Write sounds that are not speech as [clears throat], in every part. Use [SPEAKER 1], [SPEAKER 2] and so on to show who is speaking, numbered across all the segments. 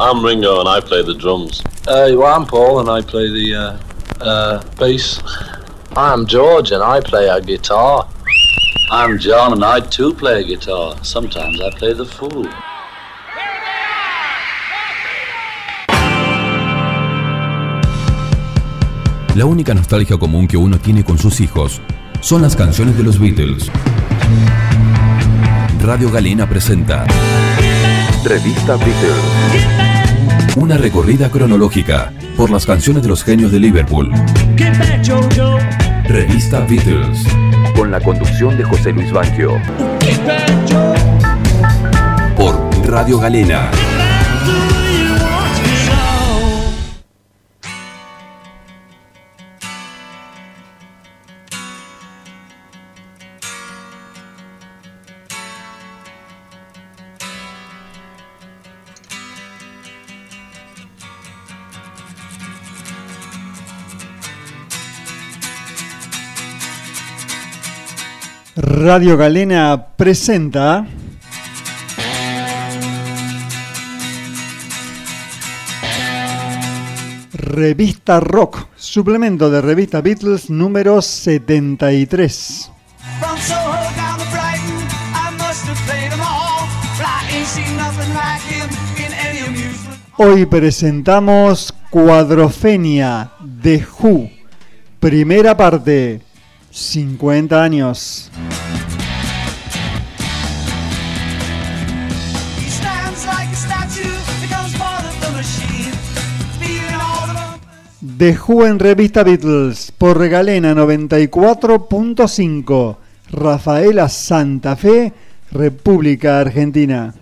[SPEAKER 1] I'm Ringo and I play the drums.
[SPEAKER 2] Uh, well, I'm Paul and I play the uh, uh, bass. I'm George and I play a guitar. I'm John and I too play a guitar. Sometimes I play the fool.
[SPEAKER 3] La única nostalgia común que uno tiene con sus hijos son las canciones de los Beatles. Radio Galena presenta Revista Beatles. Una recorrida cronológica por las canciones de los genios de Liverpool. Revista Beatles. Con la conducción de José Luis Banquio. Por Radio Galena.
[SPEAKER 4] Radio Galena presenta Revista Rock, suplemento de Revista Beatles número 73. Hoy presentamos Cuadrofenia de Who, primera parte. 50 años. De en Revista Beatles por Regalena 94.5 Rafaela Santa Fe, República Argentina.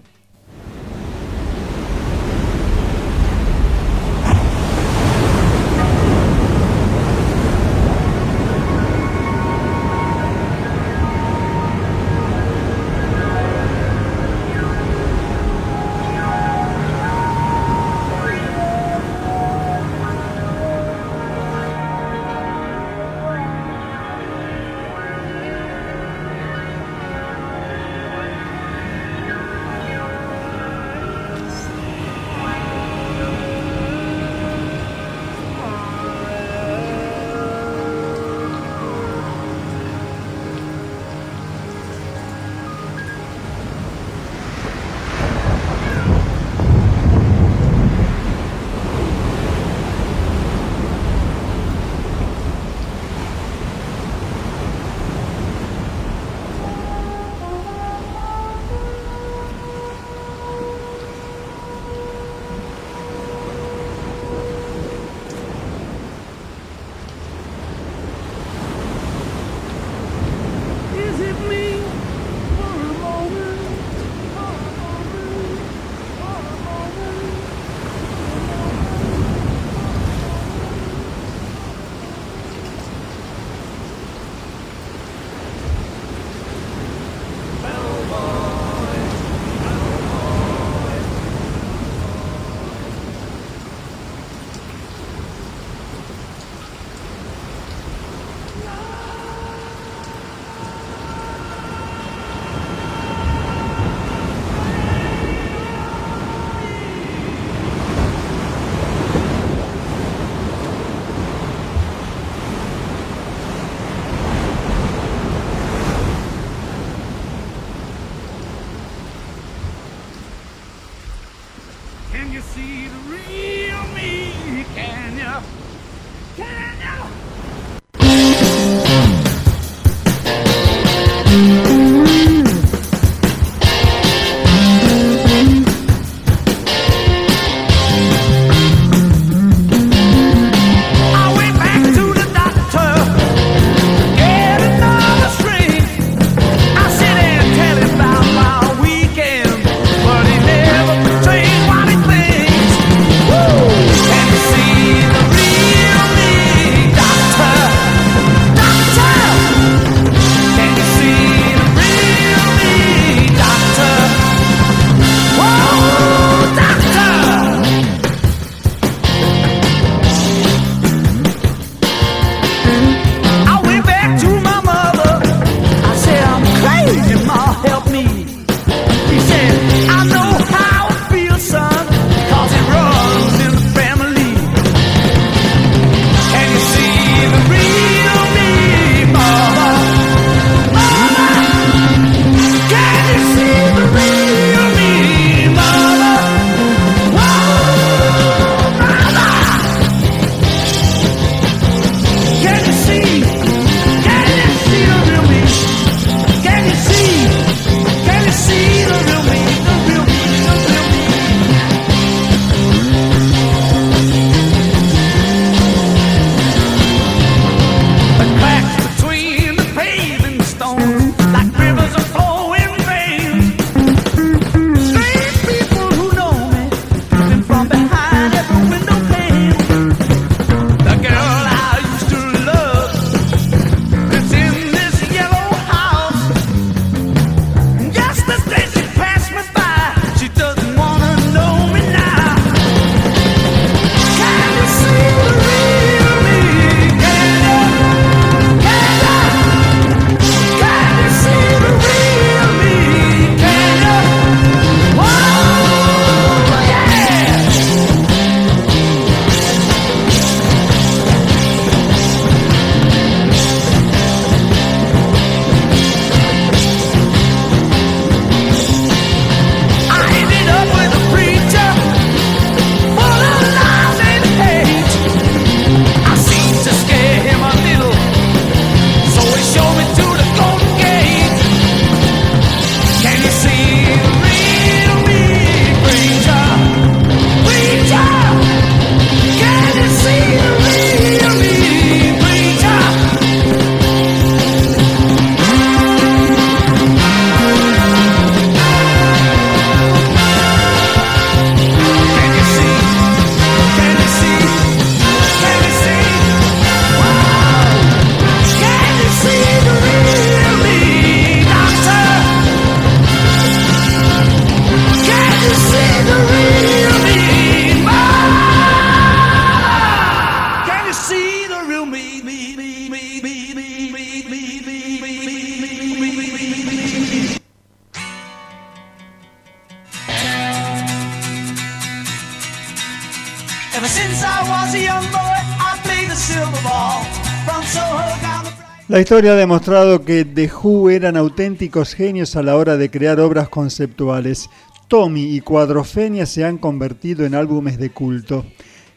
[SPEAKER 4] La historia ha demostrado que The Who eran auténticos genios a la hora de crear obras conceptuales. Tommy y Cuadrofenia se han convertido en álbumes de culto.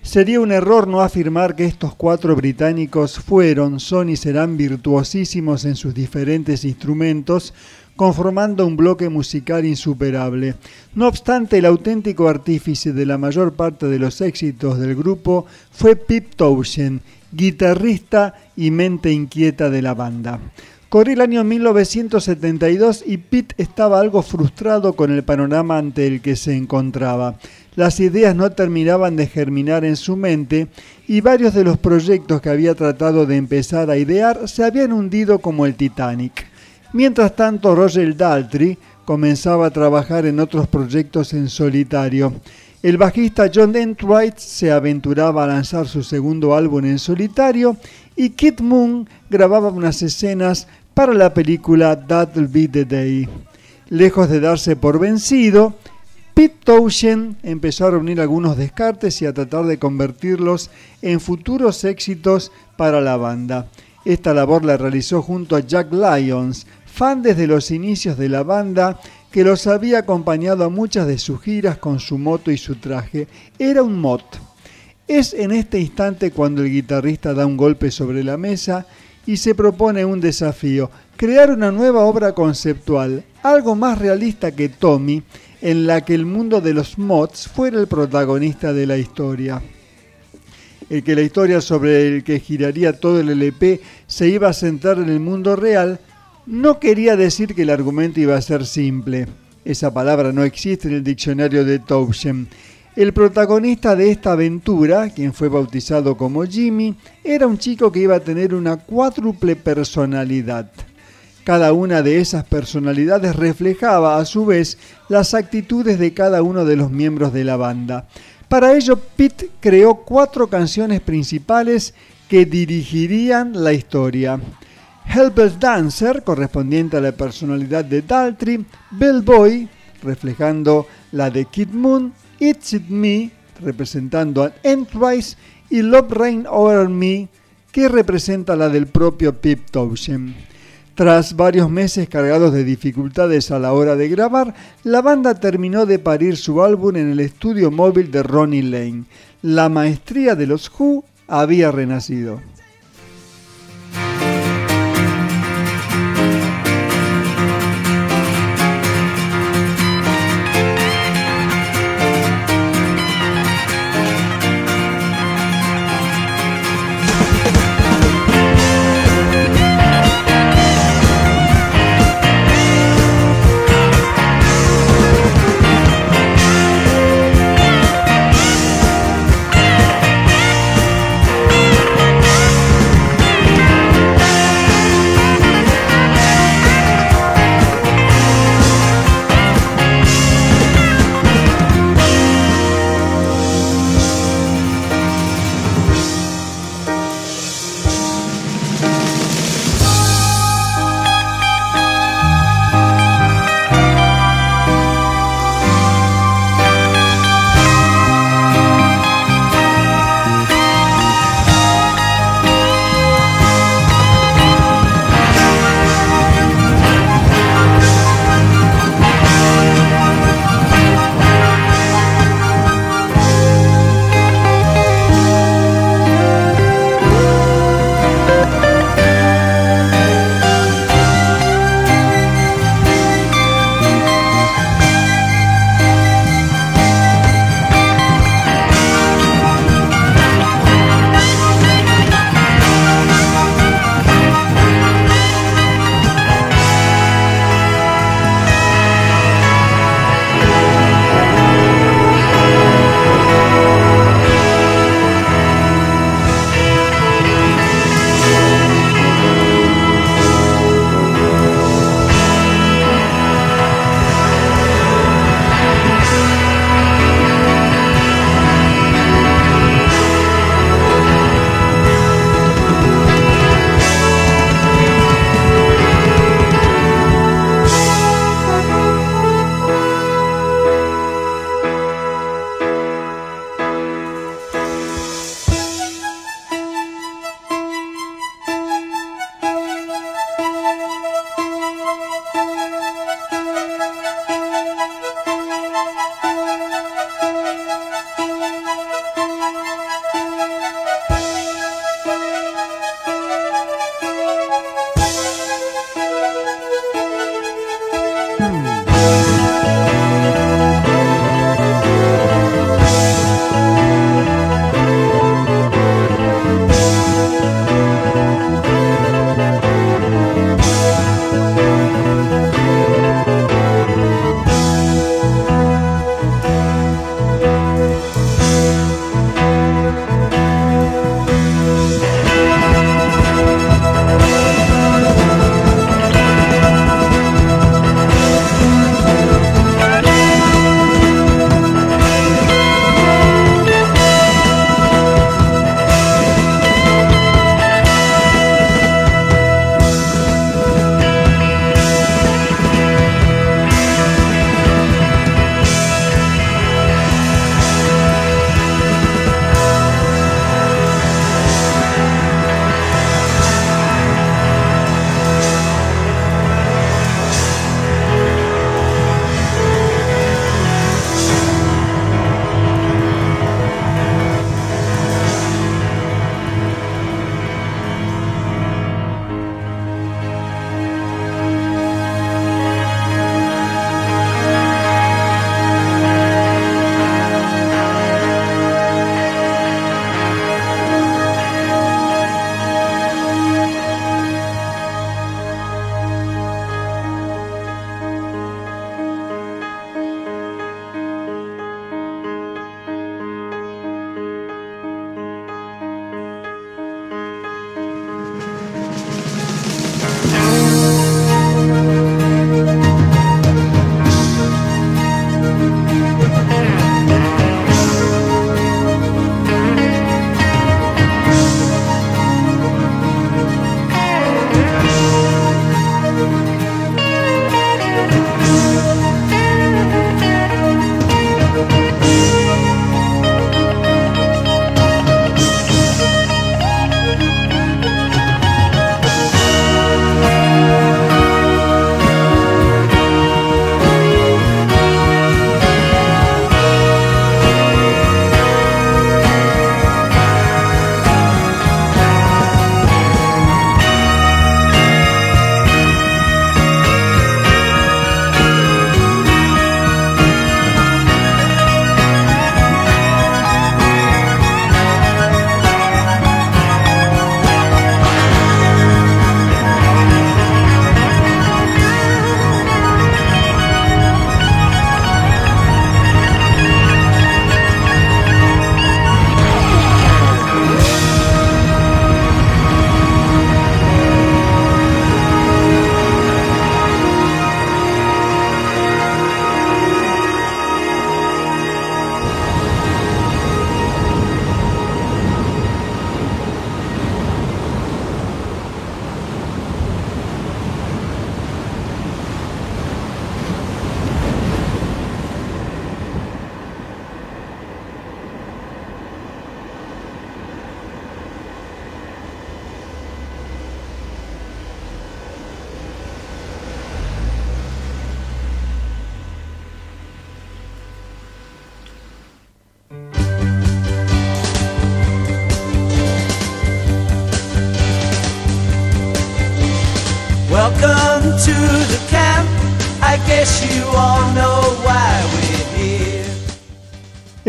[SPEAKER 4] Sería un error no afirmar que estos cuatro británicos fueron, son y serán virtuosísimos en sus diferentes instrumentos, conformando un bloque musical insuperable. No obstante, el auténtico artífice de la mayor parte de los éxitos del grupo fue Pip Townshend, guitarrista y mente inquieta de la banda. Corría el año 1972 y Pete estaba algo frustrado con el panorama ante el que se encontraba. Las ideas no terminaban de germinar en su mente y varios de los proyectos que había tratado de empezar a idear se habían hundido como el Titanic. Mientras tanto, Roger Daltrey comenzaba a trabajar en otros proyectos en solitario. El bajista John Entwright se aventuraba a lanzar su segundo álbum en solitario y Kid Moon grababa unas escenas para la película That'll Be the Day. Lejos de darse por vencido, Pete Townshend empezó a reunir algunos descartes y a tratar de convertirlos en futuros éxitos para la banda. Esta labor la realizó junto a Jack Lyons, fan desde los inicios de la banda que los había acompañado a muchas de sus giras con su moto y su traje. Era un mod. Es en este instante cuando el guitarrista da un golpe sobre la mesa y se propone un desafío, crear una nueva obra conceptual, algo más realista que Tommy, en la que el mundo de los mods fuera el protagonista de la historia. El que la historia sobre el que giraría todo el LP se iba a centrar en el mundo real, no quería decir que el argumento iba a ser simple. Esa palabra no existe en el diccionario de Towson. El protagonista de esta aventura, quien fue bautizado como Jimmy, era un chico que iba a tener una cuádruple personalidad. Cada una de esas personalidades reflejaba a su vez las actitudes de cada uno de los miembros de la banda. Para ello, Pete creó cuatro canciones principales que dirigirían la historia. Helpless Dancer, correspondiente a la personalidad de Daltrey, Bellboy, reflejando la de Kid Moon, It's It Me, representando a Entrise, y Love Rain Over Me, que representa la del propio Pip Townshend. Tras varios meses cargados de dificultades a la hora de grabar, la banda terminó de parir su álbum en el estudio móvil de Ronnie Lane. La maestría de los Who había renacido.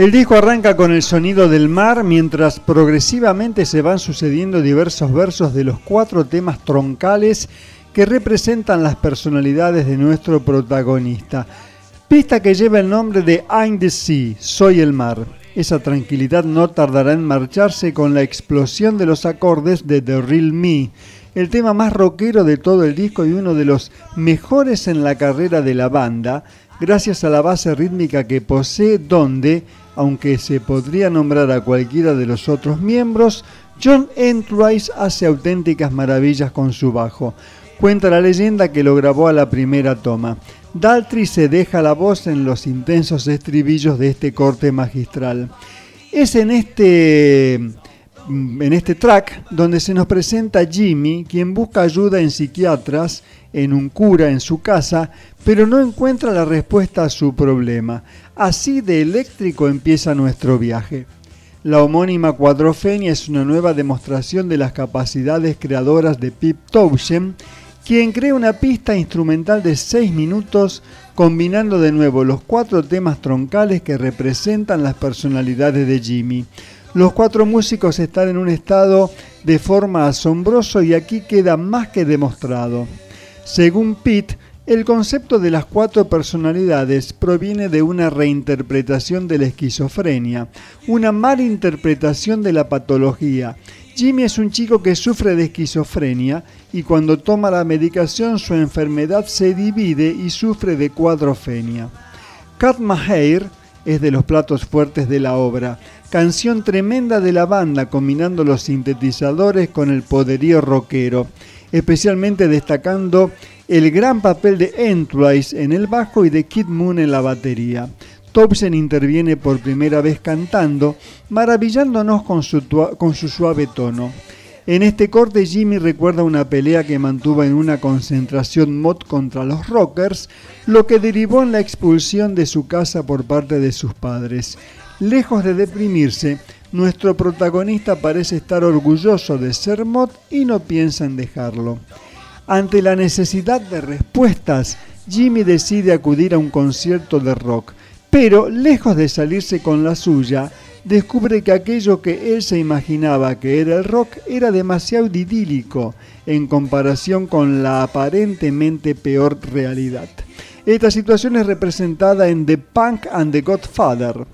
[SPEAKER 4] El disco arranca con el sonido del mar mientras progresivamente se van sucediendo diversos versos de los cuatro temas troncales que representan las personalidades de nuestro protagonista. Pista que lleva el nombre de I'm the Sea, Soy el mar. Esa tranquilidad no tardará en marcharse con la explosión de los acordes de The Real Me, el tema más rockero de todo el disco y uno de los mejores en la carrera de la banda, gracias a la base rítmica que posee donde, aunque se podría nombrar a cualquiera de los otros miembros, John Entwistle hace auténticas maravillas con su bajo. Cuenta la leyenda que lo grabó a la primera toma. Daltrey se deja la voz en los intensos estribillos de este corte magistral. Es en este, en este track donde se nos presenta Jimmy, quien busca ayuda en psiquiatras, en un cura en su casa, pero no encuentra la respuesta a su problema. Así de eléctrico empieza nuestro viaje. La homónima cuadrofenia es una nueva demostración de las capacidades creadoras de Pip Townshend quien crea una pista instrumental de 6 minutos combinando de nuevo los cuatro temas troncales que representan las personalidades de Jimmy. Los cuatro músicos están en un estado de forma asombroso y aquí queda más que demostrado. Según Pete, el concepto de las cuatro personalidades proviene de una reinterpretación de la esquizofrenia, una mala interpretación de la patología, Jimmy es un chico que sufre de esquizofrenia y cuando toma la medicación su enfermedad se divide y sufre de cuadrofenia. Cat Mahair es de los platos fuertes de la obra, canción tremenda de la banda combinando los sintetizadores con el poderío rockero, especialmente destacando el gran papel de Entwise en el bajo y de Kid Moon en la batería. Thompson interviene por primera vez cantando, maravillándonos con su, con su suave tono. En este corte Jimmy recuerda una pelea que mantuvo en una concentración mod contra los rockers, lo que derivó en la expulsión de su casa por parte de sus padres. Lejos de deprimirse, nuestro protagonista parece estar orgulloso de ser mod y no piensa en dejarlo. Ante la necesidad de respuestas, Jimmy decide acudir a un concierto de rock pero, lejos de salirse con la suya, descubre que aquello que él se imaginaba que era el rock era demasiado idílico en comparación con la aparentemente peor realidad. Esta situación es representada en The Punk and the Godfather.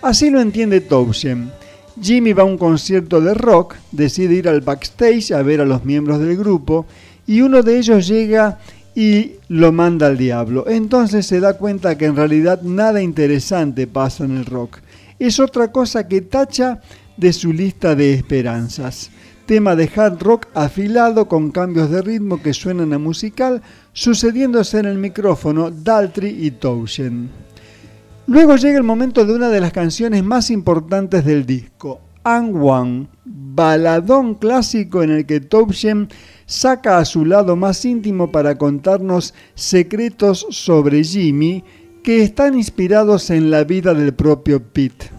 [SPEAKER 4] Así lo entiende Townshend. Jimmy va a un concierto de rock, decide ir al backstage a ver a los miembros del grupo y uno de ellos llega y lo manda al diablo. Entonces se da cuenta que en realidad nada interesante pasa en el rock. Es otra cosa que tacha de su lista de esperanzas. Tema de hard rock afilado con cambios de ritmo que suenan a musical, sucediéndose en el micrófono Daltrey y Townshend. Luego llega el momento de una de las canciones más importantes del disco, Ang One, baladón clásico en el que Townshend saca a su lado más íntimo para contarnos secretos sobre Jimmy que están inspirados en la vida del propio Pete.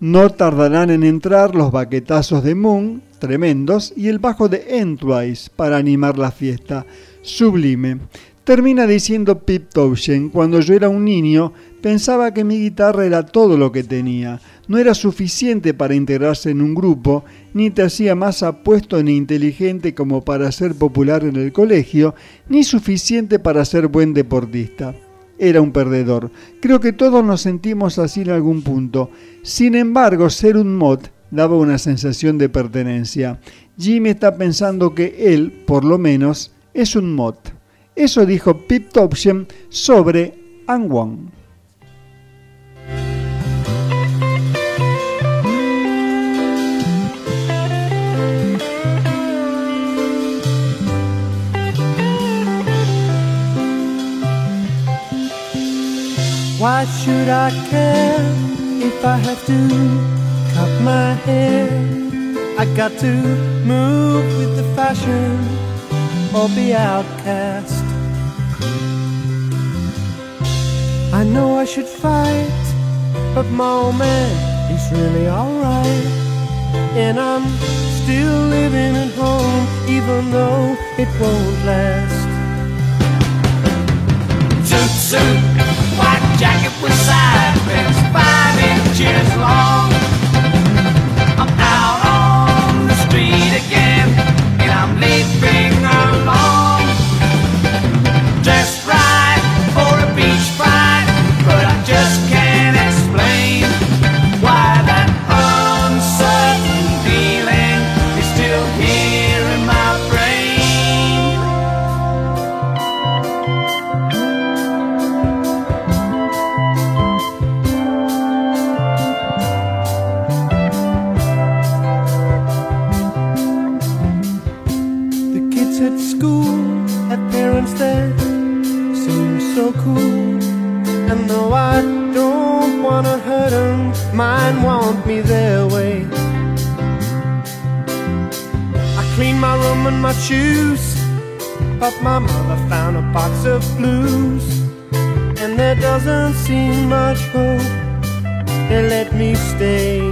[SPEAKER 4] No tardarán en entrar los baquetazos de Moon, tremendos, y el bajo de Entwise para animar la fiesta, sublime. Termina diciendo Pete Townshend, cuando yo era un niño pensaba que mi guitarra era todo lo que tenía, no era suficiente para integrarse en un grupo, ni te hacía más apuesto ni inteligente como para ser popular en el colegio, ni suficiente para ser buen deportista. Era un perdedor. Creo que todos nos sentimos así en algún punto. Sin embargo, ser un mod daba una sensación de pertenencia. Jimmy está pensando que él, por lo menos, es un mod. Eso dijo Pip Topshen sobre Angwon.
[SPEAKER 5] Why should I care if I have to cut my hair? I got to move with the fashion or be outcast. I know I should fight, but my old man is really alright. And I'm still living at home, even though it won't last. Toot,
[SPEAKER 6] toot jacket with side bends five inches long. I'm out on the street again, and I'm leaping shoes. But my mother
[SPEAKER 5] found a box of blues, and there doesn't seem much hope. They let me stay.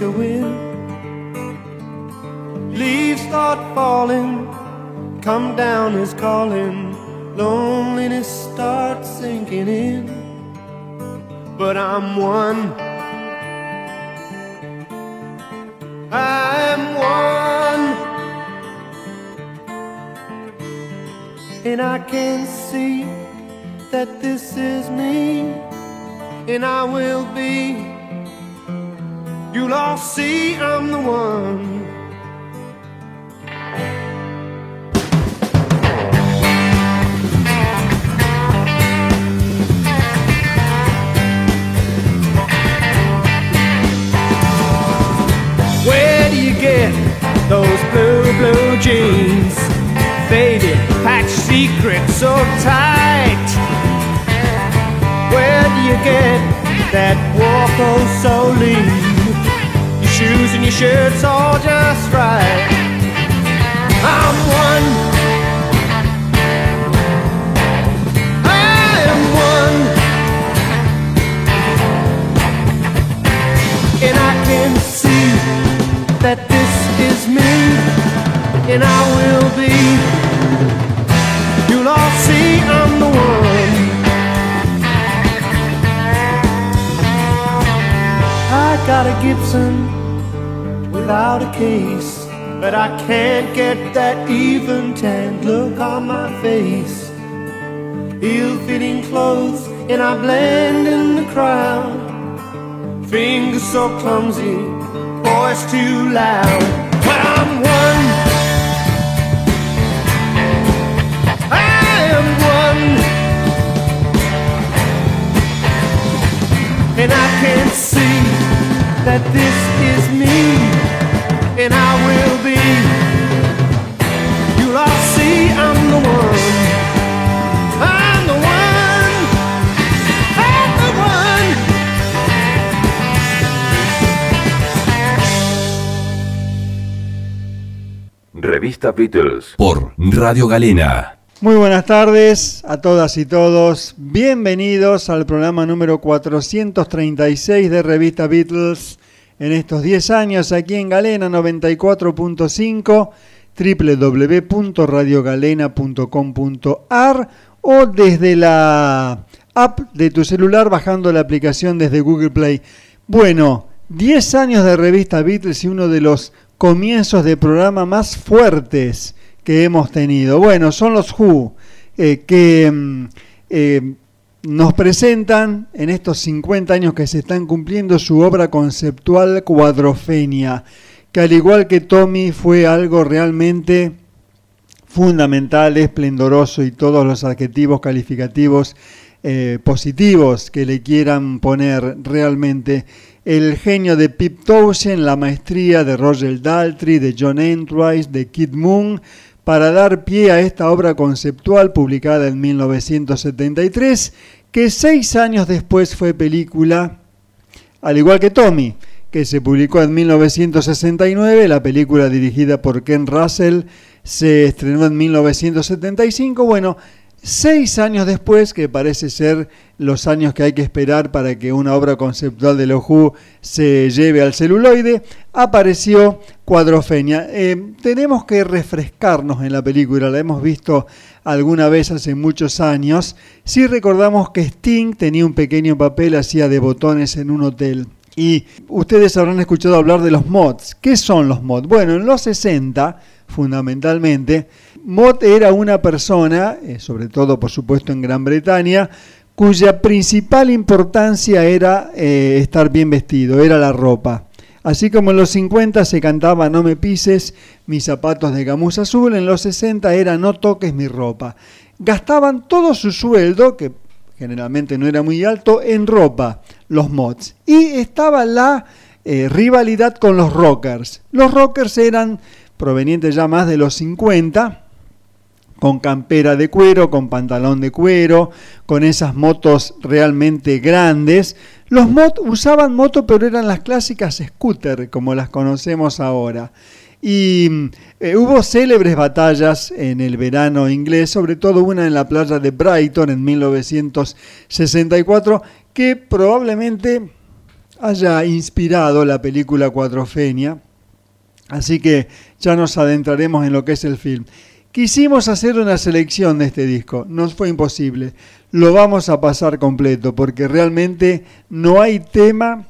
[SPEAKER 5] To win. Leaves start falling, come down is calling. Loneliness starts sinking in, but I'm one. I'm one. And I can see that this is me, and I will be. You'll all see I'm the one.
[SPEAKER 6] Where do you get those blue, blue jeans? Faded, patch secret so tight. Where do you get that Warco so lean? Shoes and your shirts all just right. I'm one. I am one.
[SPEAKER 5] and I can see that this is me, and I will be. You'll all see I'm the one. I got a Gibson case, but I can't get that even tanned look on my face. Ill-fitting clothes, and I blend in the crowd. Fingers so clumsy, voice too loud. But I'm one. I am one. And I can't see that this is me, and I will be. You'll all see I'm the one. I'm the one. I'm the one.
[SPEAKER 3] Revista Beatles por Radio Galena.
[SPEAKER 4] Muy buenas tardes a todas y todos. Bienvenidos al programa número 436 de Revista Beatles en estos 10 años aquí en Galena 94.5 www.radiogalena.com.ar o desde la app de tu celular bajando la aplicación desde Google Play. Bueno, 10 años de Revista Beatles y uno de los comienzos de programa más fuertes que hemos tenido. Bueno, son los Who. eh, que mm, eh, nos presentan en estos 50 años que se están cumpliendo su obra conceptual Cuadrofenia, que al igual que Tommy fue algo realmente fundamental, esplendoroso y todos los adjetivos calificativos eh, positivos que le quieran poner realmente. El genio de Pip Townsend, la maestría de Roger Daltrey, de John Entwistle, de Kid Moon, para dar pie a esta obra conceptual publicada en 1973, que seis años después fue película, al igual que Tommy, que se publicó en 1969, la película dirigida por Ken Russell se estrenó en 1975, bueno, Seis años después, que parece ser los años que hay que esperar para que una obra conceptual de Who se lleve al celuloide, apareció Cuadrofenia. Eh, tenemos que refrescarnos en la película, la hemos visto alguna vez hace muchos años. Si recordamos que Sting tenía un pequeño papel, hacía de botones en un hotel. Y ustedes habrán escuchado hablar de los mods. ¿Qué son los mods? Bueno, en los 60, fundamentalmente, Mott era una persona, eh, sobre todo por supuesto en Gran Bretaña, cuya principal importancia era eh, estar bien vestido, era la ropa. Así como en los 50 se cantaba No me pises, mis zapatos de gamuza azul, en los 60 era No toques mi ropa. Gastaban todo su sueldo, que generalmente no era muy alto, en ropa, los mods. Y estaba la eh, rivalidad con los rockers. Los rockers eran provenientes ya más de los 50, con campera de cuero, con pantalón de cuero, con esas motos realmente grandes. Los mod usaban moto, pero eran las clásicas scooter, como las conocemos ahora. Y eh, hubo célebres batallas en el verano inglés, sobre todo una en la playa de Brighton en 1964, que probablemente haya inspirado la película Cuatrofenia. Así que ya nos adentraremos en lo que es el film. Quisimos hacer una selección de este disco, nos fue imposible. Lo vamos a pasar completo porque realmente no hay tema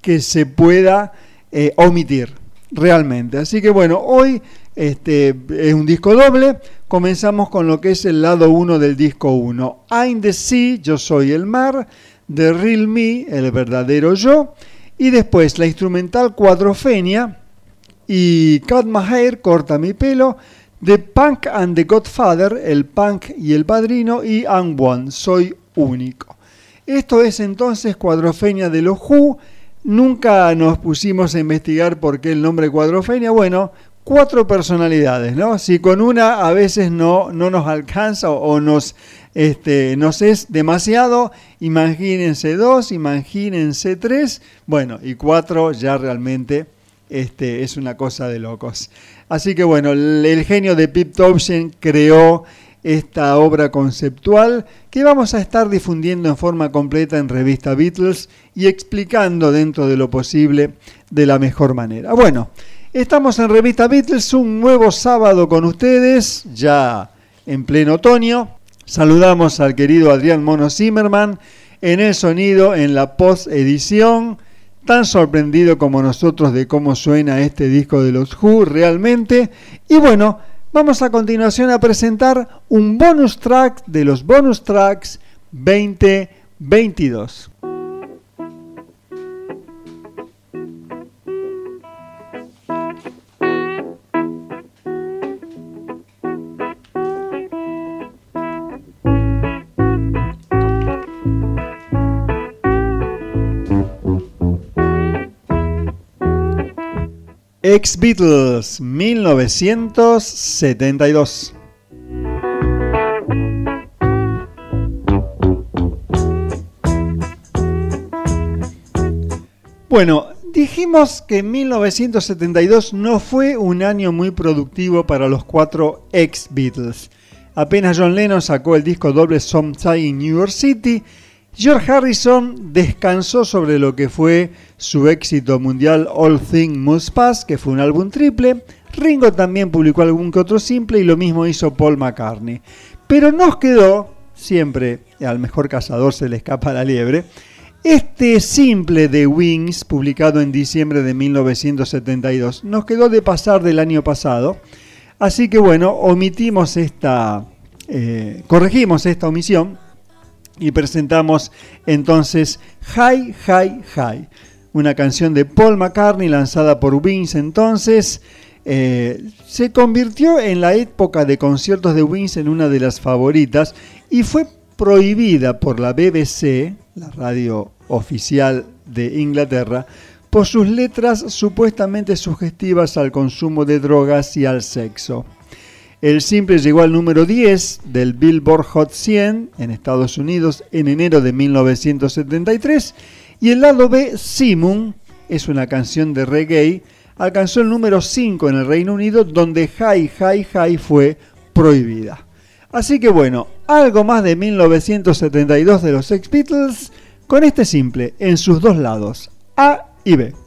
[SPEAKER 4] que se pueda eh, omitir, realmente. Así que bueno, hoy este, es un disco doble. Comenzamos con lo que es el lado 1 del disco 1. I'm the Sea, yo soy el mar, The Real Me, el verdadero yo. Y después la instrumental Cuadrofenia y Cut My Hair, corta mi pelo The Punk and the Godfather, el punk y el padrino, y I'm One, soy único. Esto es entonces Cuadrofenia de los Who. Nunca nos pusimos a investigar por qué el nombre Cuadrofenia. Bueno, cuatro personalidades, ¿no? Si con una a veces no, no nos alcanza o, nos, este, nos es demasiado, imagínense dos, imagínense tres, bueno, y cuatro ya realmente este, es una cosa de locos. Así que bueno, el, genio de Pip Townsend creó esta obra conceptual que vamos a estar difundiendo en forma completa en revista Beatles y explicando dentro de lo posible de la mejor manera. Bueno, estamos en revista Beatles un nuevo sábado con ustedes, ya en pleno otoño. Saludamos al querido Adrián Mono Zimmerman en el sonido, en la post edición tan sorprendido como nosotros de cómo suena este disco de los Who realmente. Y bueno, vamos a continuación a presentar un bonus track de los bonus tracks 2022. Ex Beatles 1972. Bueno, dijimos que 1972 no fue un año muy productivo para los cuatro ex Beatles. Apenas John Lennon sacó el disco doble Sometime in New York City George Harrison descansó sobre lo que fue su éxito mundial All Things Must Pass, que fue un álbum triple. Ringo también publicó algún que otro simple y lo mismo hizo Paul McCartney. Pero nos quedó, siempre al mejor cazador se le escapa la liebre, este simple de Wings, publicado en diciembre de 1972, nos quedó de pasar del año pasado. Así que bueno, omitimos esta, eh, corregimos esta omisión y presentamos entonces Hi, Hi, Hi, una canción de Paul McCartney lanzada por Wings entonces. Eh, se convirtió en la época de conciertos de Wings en una de las favoritas y fue prohibida por la BBC, la radio oficial de Inglaterra, por sus letras supuestamente sugestivas al consumo de drogas y al sexo. El simple llegó al número 10 del Billboard Hot 100 en Estados Unidos en enero de 1973 y el lado B, Simon, es una canción de reggae, alcanzó el número 5 en el Reino Unido donde Hi Hi Hi fue prohibida. Así que bueno, algo más de 1972 de los Sex Beatles con este simple en sus dos lados, A y B.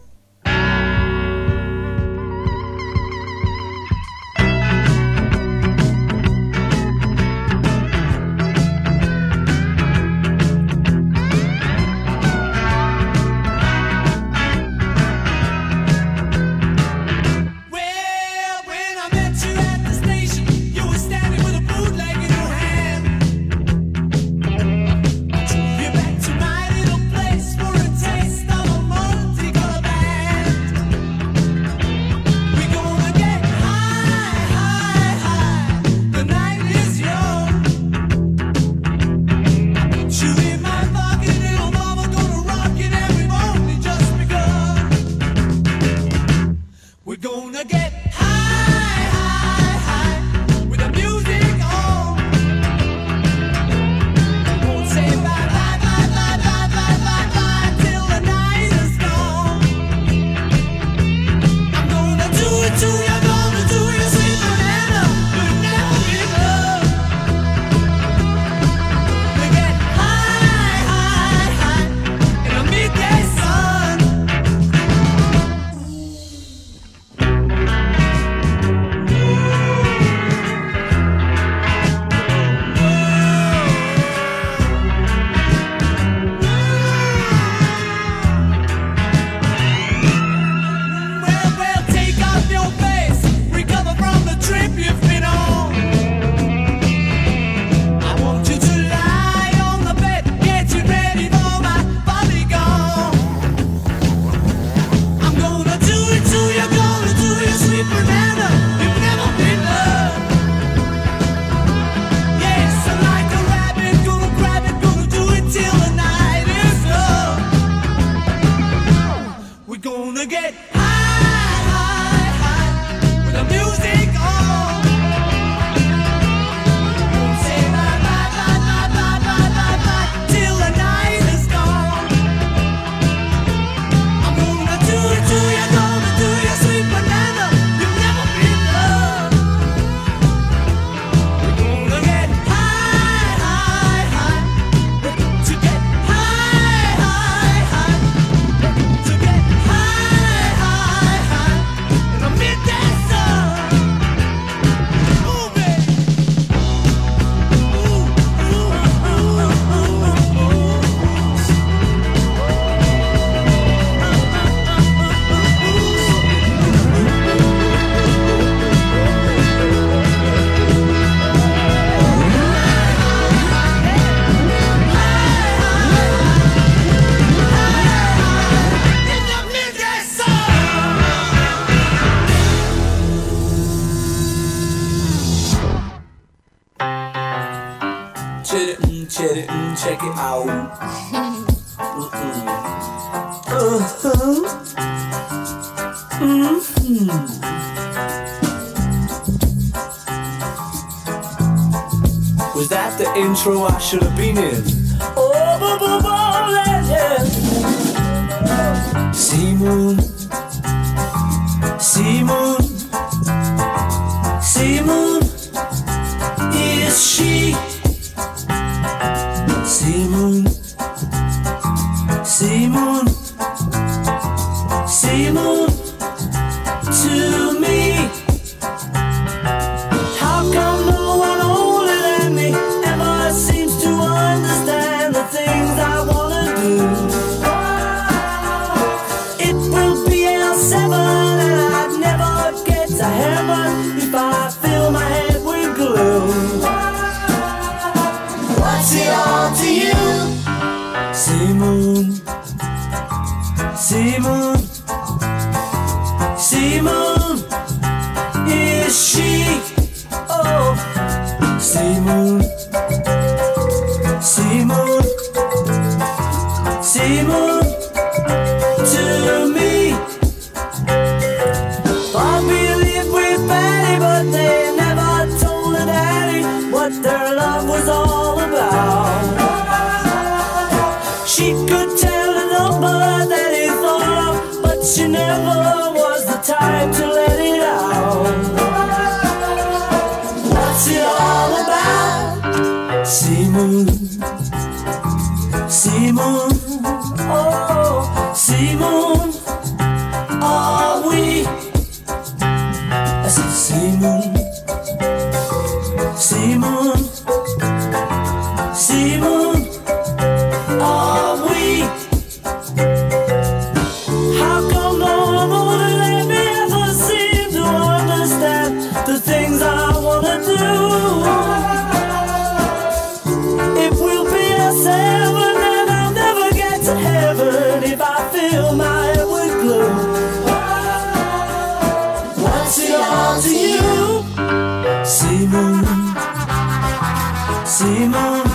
[SPEAKER 7] sea moon,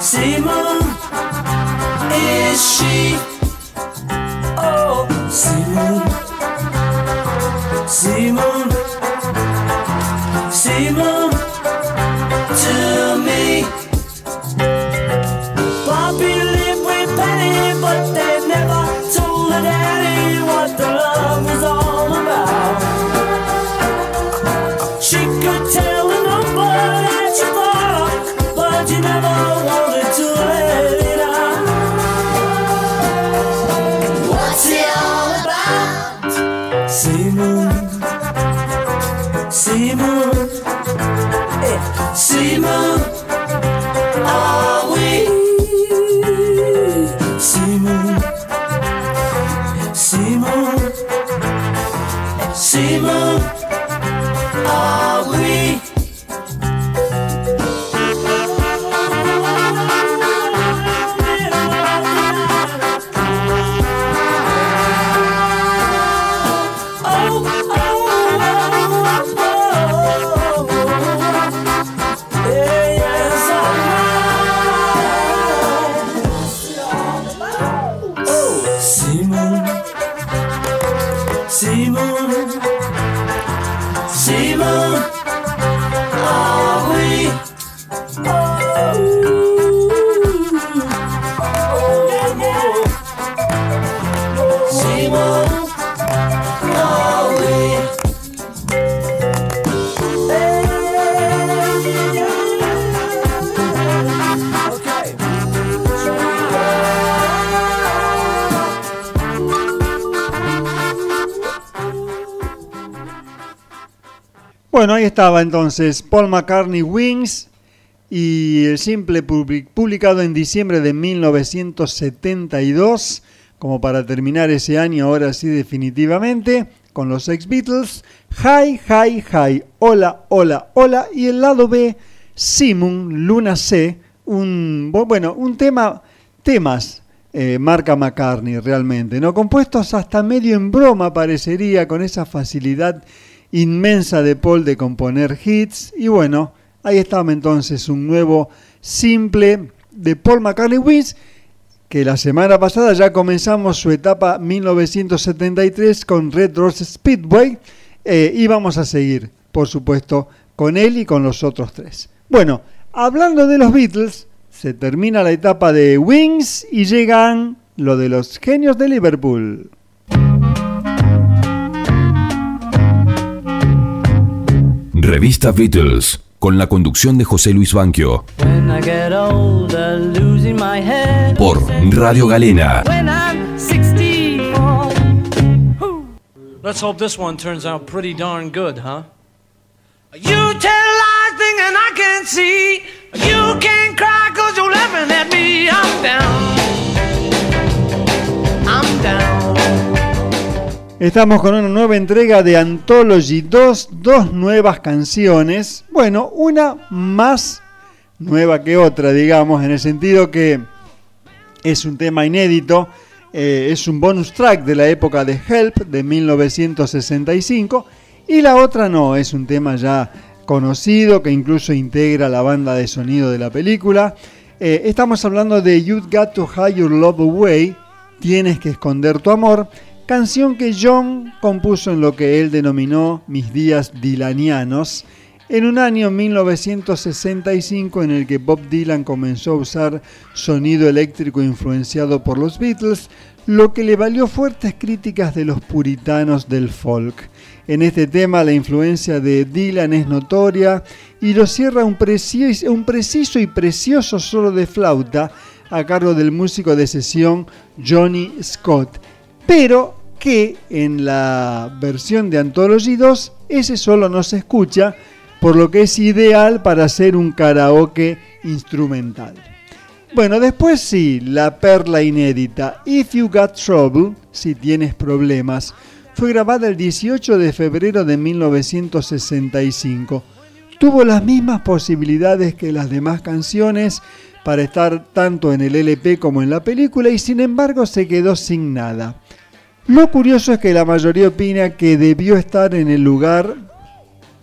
[SPEAKER 7] sea moon. Is she? Oh, sea moon, sea moon, sea moon to me. Eh,
[SPEAKER 4] Bueno, ahí estaba entonces Paul McCartney Wings y el simple public- publicado en diciembre de 1972, como para terminar ese año ahora sí definitivamente, con los ex Beatles, Hi, Hi, Hi, Hola, Hola, Hola, y el lado B, Simon, Luna C, un, bu- bueno, un tema, temas, eh, marca McCartney realmente, ¿no? Compuestos hasta medio en broma parecería, con esa facilidad inmensa de Paul de componer hits. Y bueno, ahí estaba entonces un nuevo simple de Paul McCartney Wings, que la semana pasada ya comenzamos su etapa 1973 con Red Rose Speedway eh, y vamos a seguir, por supuesto, con él y con los otros tres. Bueno, hablando de los Beatles, se termina la etapa de Wings y llegan lo de los genios de Liverpool.
[SPEAKER 3] Revista Beatles, con la conducción de José Luis Banquio,
[SPEAKER 5] When I get older, losing my head.
[SPEAKER 3] por Radio Galena.
[SPEAKER 5] When I'm 64.
[SPEAKER 8] Let's hope this one turns out pretty darn good, huh?
[SPEAKER 6] You tell lies thinking I can't see. You can't cry cause you're laughing at me. I'm down. I'm down.
[SPEAKER 4] Estamos con una nueva entrega de Anthology 2, dos nuevas canciones. Bueno, una más nueva que otra, digamos, en el sentido que Es un tema inédito, eh, es un bonus track de la época de Help de 1965 y la otra no, es un tema ya conocido que incluso integra la banda de sonido de la película. Eh, estamos hablando de You've Got to Hide Your Love Away, Tienes que esconder tu amor, canción que John compuso en lo que él denominó Mis días dilanianos, en un año 1965 en el que Bob Dylan comenzó a usar sonido eléctrico influenciado por los Beatles, lo que le valió fuertes críticas de los puritanos del folk. En este tema la influencia de Dylan es notoria y lo cierra un preciso, un preciso y precioso solo de flauta a cargo del músico de sesión Johnny Scott, pero que en la versión de Anthology 2 ese solo no se escucha, por lo que es ideal para hacer un karaoke instrumental. Bueno, después sí, la perla inédita If You Got Trouble, si tienes problemas, fue grabada el 18 de febrero de 1965. Tuvo las mismas posibilidades que las demás canciones para estar tanto en el LP como en la película y sin embargo se quedó sin nada. Lo curioso es que la mayoría opina que debió estar en el lugar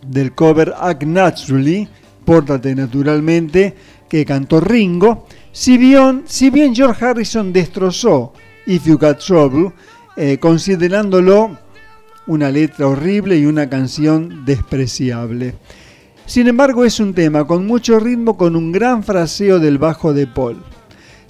[SPEAKER 4] del cover Act Naturally, Pórtate Naturalmente, que cantó Ringo, si bien, si bien George Harrison destrozó If You Got Trouble, eh, considerándolo una letra horrible y una canción despreciable. Sin embargo, es un tema con mucho ritmo, con un gran fraseo del bajo de Paul.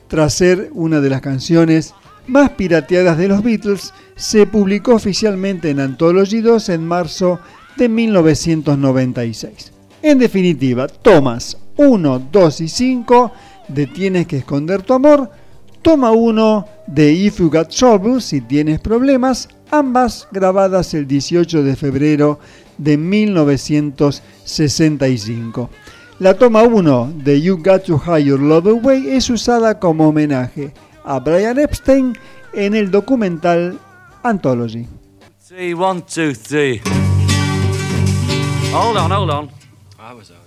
[SPEAKER 4] Tras ser una de las canciones más pirateadas de los Beatles, se publicó oficialmente en Anthology 2 en marzo de 1996. En definitiva, tomas 1, 2 y 5 de Tienes que esconder tu amor, toma 1 de If You Got Trouble, si tienes problemas, ambas grabadas el 18 de febrero de 1965. La toma 1 de You Got to Hide Your Love Away es usada como homenaje a Brian Epstein en el documental Anthology.
[SPEAKER 9] Three, one, two, three. Hold on, hold on.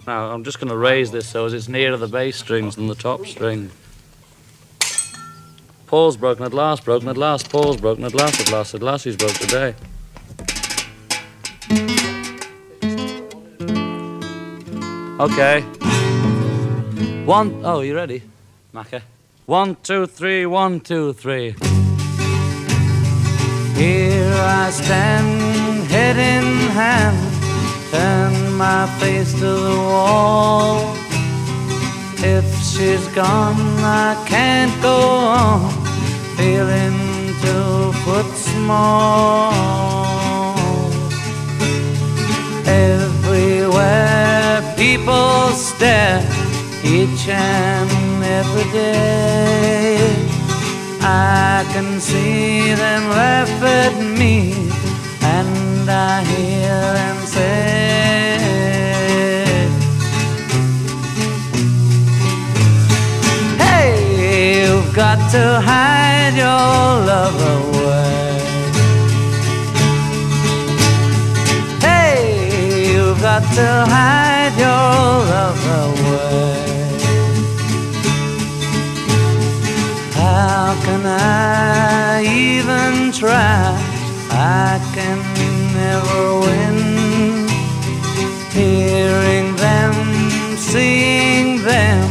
[SPEAKER 9] Now, I'm just going to raise this so as it's nearer the bass strings than the top string. Paul's broken at last, broken at last, Paul's broken at last, at last, at last, he's broke today. Okay. One, oh, you ready, Macca? One, two, three, one, two, three. Here I stand, head in hand, turn my face to the wall. If she's gone, I can't go on, feeling two foot small. Everywhere people stare, each and every day. I can see them laugh at me, and I hear them say, Hey, you've got to hide your love away. Hey, you've got to hide your love away. Can I even try? I can never win. Hearing them, seeing them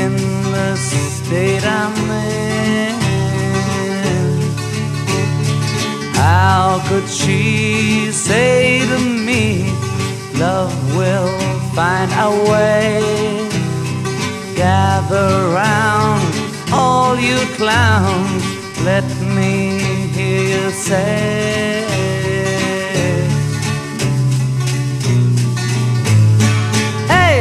[SPEAKER 9] in the state I'm in. How could she say to me, Love will find a way? Gather round all you clowns, let me hear you say. Hey,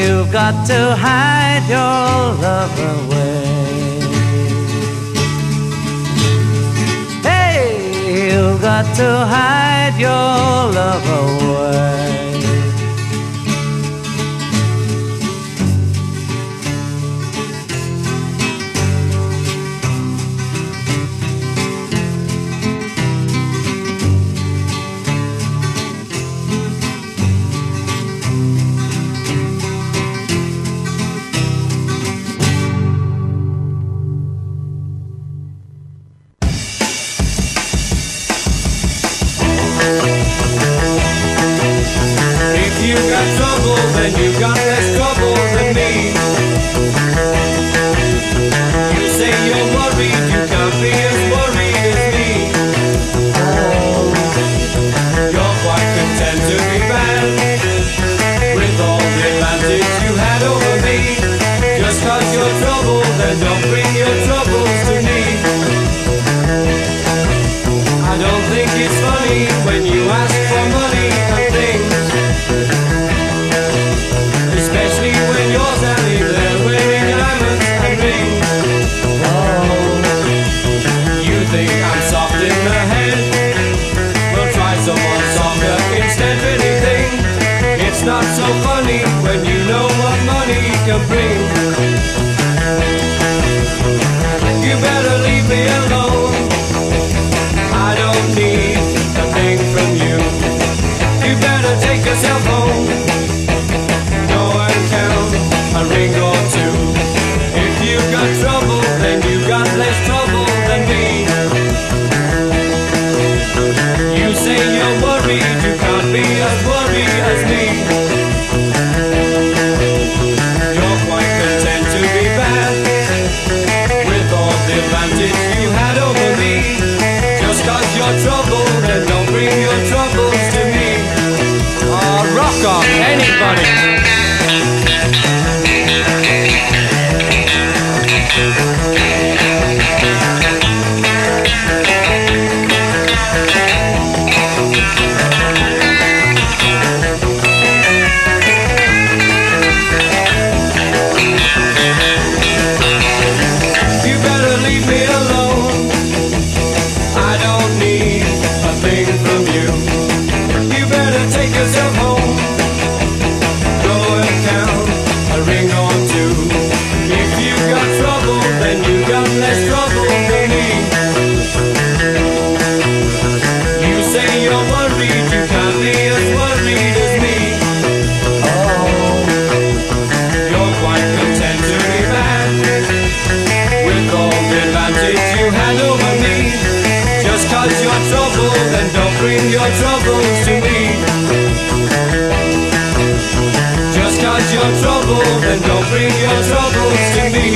[SPEAKER 9] you've got to hide your love away. Hey, you've got to hide your love away.
[SPEAKER 6] Bring. Just your don't bring your troubles to me.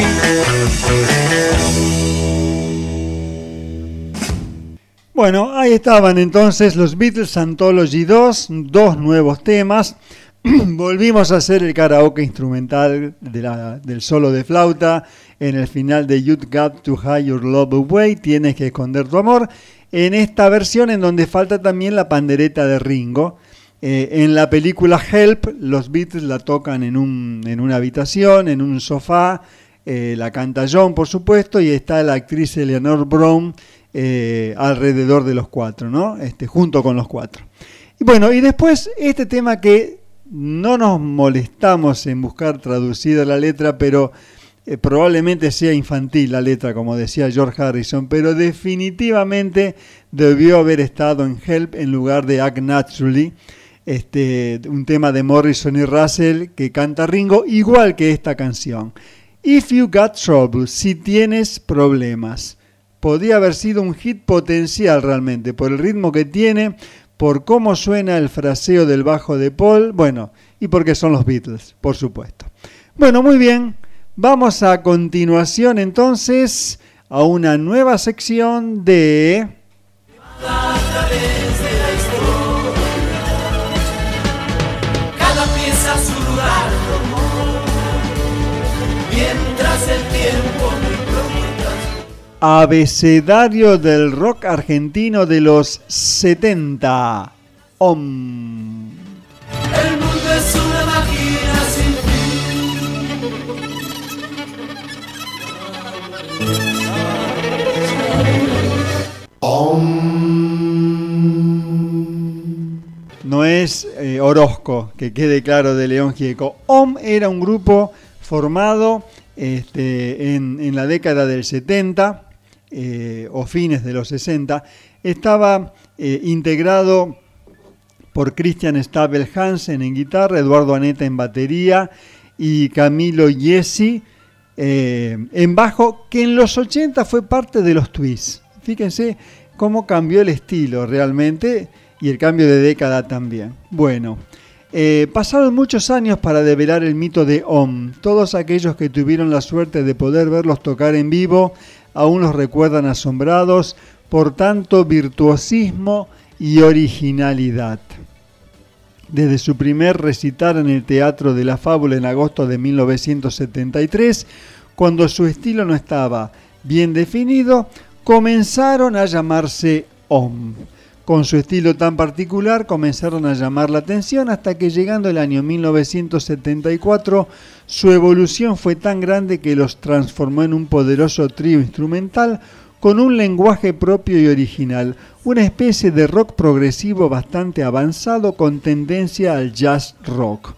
[SPEAKER 4] Bueno, ahí estaban entonces los Beatles Anthology 2, dos nuevos temas. [clears throat] Volvimos a hacer el karaoke instrumental del solo de flauta en el final de You've Got to Hide Your Love Away, Tienes que esconder tu amor, en esta versión en donde falta también la pandereta de Ringo. Eh, en la película Help, los Beatles la tocan en, un- en una habitación, en un sofá, eh, la canta John, por supuesto, y está la actriz Eleanor Brown eh, alrededor de los cuatro, ¿no? Este, junto con los cuatro. Y bueno, y después este tema que no nos molestamos en buscar traducida la letra, pero eh, probablemente sea infantil la letra, como decía George Harrison, pero definitivamente debió haber estado en Help en lugar de Act Naturally. Este, un tema de Morrison y Russell que canta Ringo, igual que esta canción. If You Got Trouble, si tienes problemas. Podría haber sido un hit potencial realmente, por el ritmo que tiene, por cómo suena el fraseo del bajo de Paul, bueno, y porque son los Beatles, por supuesto. Bueno, muy bien, vamos a continuación entonces a una nueva sección de...
[SPEAKER 7] Cada pieza a su lugar. Mientras el tiempo me pregunta.
[SPEAKER 4] Abecedario del rock argentino de los 70. Om. No es eh, Orozco, que quede claro de León Gieco. OM era un grupo formado este, en, la década del 70 eh, o fines de los 60. Estaba eh, integrado por Christian Stabel Hansen en guitarra, Eduardo Aneta en batería y Camilo Yesi en bajo, que en los 80 fue parte de los Twists. Fíjense cómo cambió el estilo realmente y el cambio de década también. Bueno, eh, pasaron muchos años para develar el mito de Om. Todos aquellos que tuvieron la suerte de poder verlos tocar en vivo aún los recuerdan asombrados por tanto virtuosismo y originalidad. Desde su primer recital en el Teatro de la Fábula en agosto de 1973, cuando su estilo no estaba bien definido, comenzaron a llamarse OM. Con su estilo tan particular comenzaron a llamar la atención hasta que llegando el año 1974 su evolución fue tan grande que los transformó en un poderoso trío instrumental con un lenguaje propio y original, una especie de rock progresivo bastante avanzado con tendencia al jazz rock.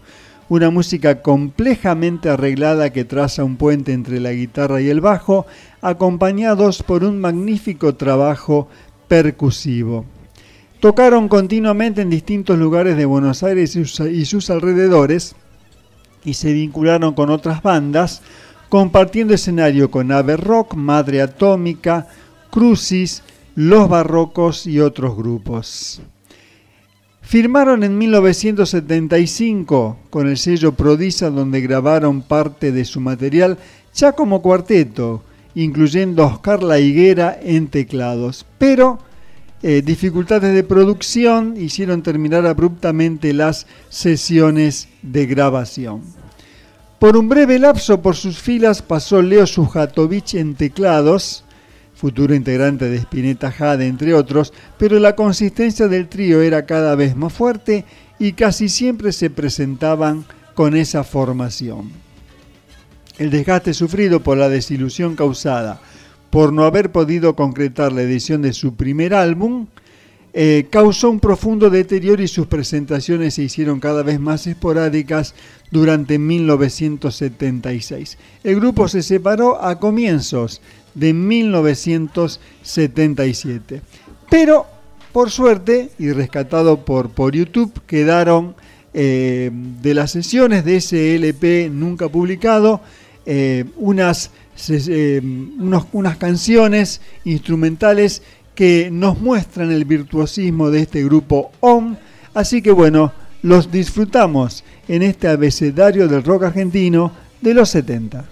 [SPEAKER 4] una música complejamente arreglada que traza un puente entre la guitarra y el bajo, acompañados por un magnífico trabajo percusivo. Tocaron continuamente en distintos lugares de Buenos Aires y sus, alrededores y se vincularon con otras bandas, compartiendo escenario con Ave Rock, Madre Atómica, Crucis, Los Barrocos y otros grupos. Firmaron en 1975 con el sello Prodisa donde grabaron parte de su material ya como cuarteto, incluyendo Oscar La Higuera en teclados. Pero eh, dificultades de producción hicieron terminar abruptamente las sesiones de grabación. Por un breve lapso por sus filas pasó Leo Sujatovich en teclados, futuro integrante de Spinetta Jade, entre otros, pero la consistencia del trío era cada vez más fuerte y casi siempre se presentaban con esa formación. El desgaste sufrido por la desilusión causada por no haber podido concretar la edición de su primer álbum, eh, causó un profundo deterioro y sus presentaciones se hicieron cada vez más esporádicas durante 1976. El grupo se separó a comienzos de 1977. Pero, por suerte, y rescatado por, por YouTube, quedaron eh, de las sesiones de ese LP nunca publicado eh, unas, eh, unos- unas canciones instrumentales que nos muestran el virtuosismo de este grupo OM. Así que bueno, los disfrutamos en este abecedario del rock argentino de los 70.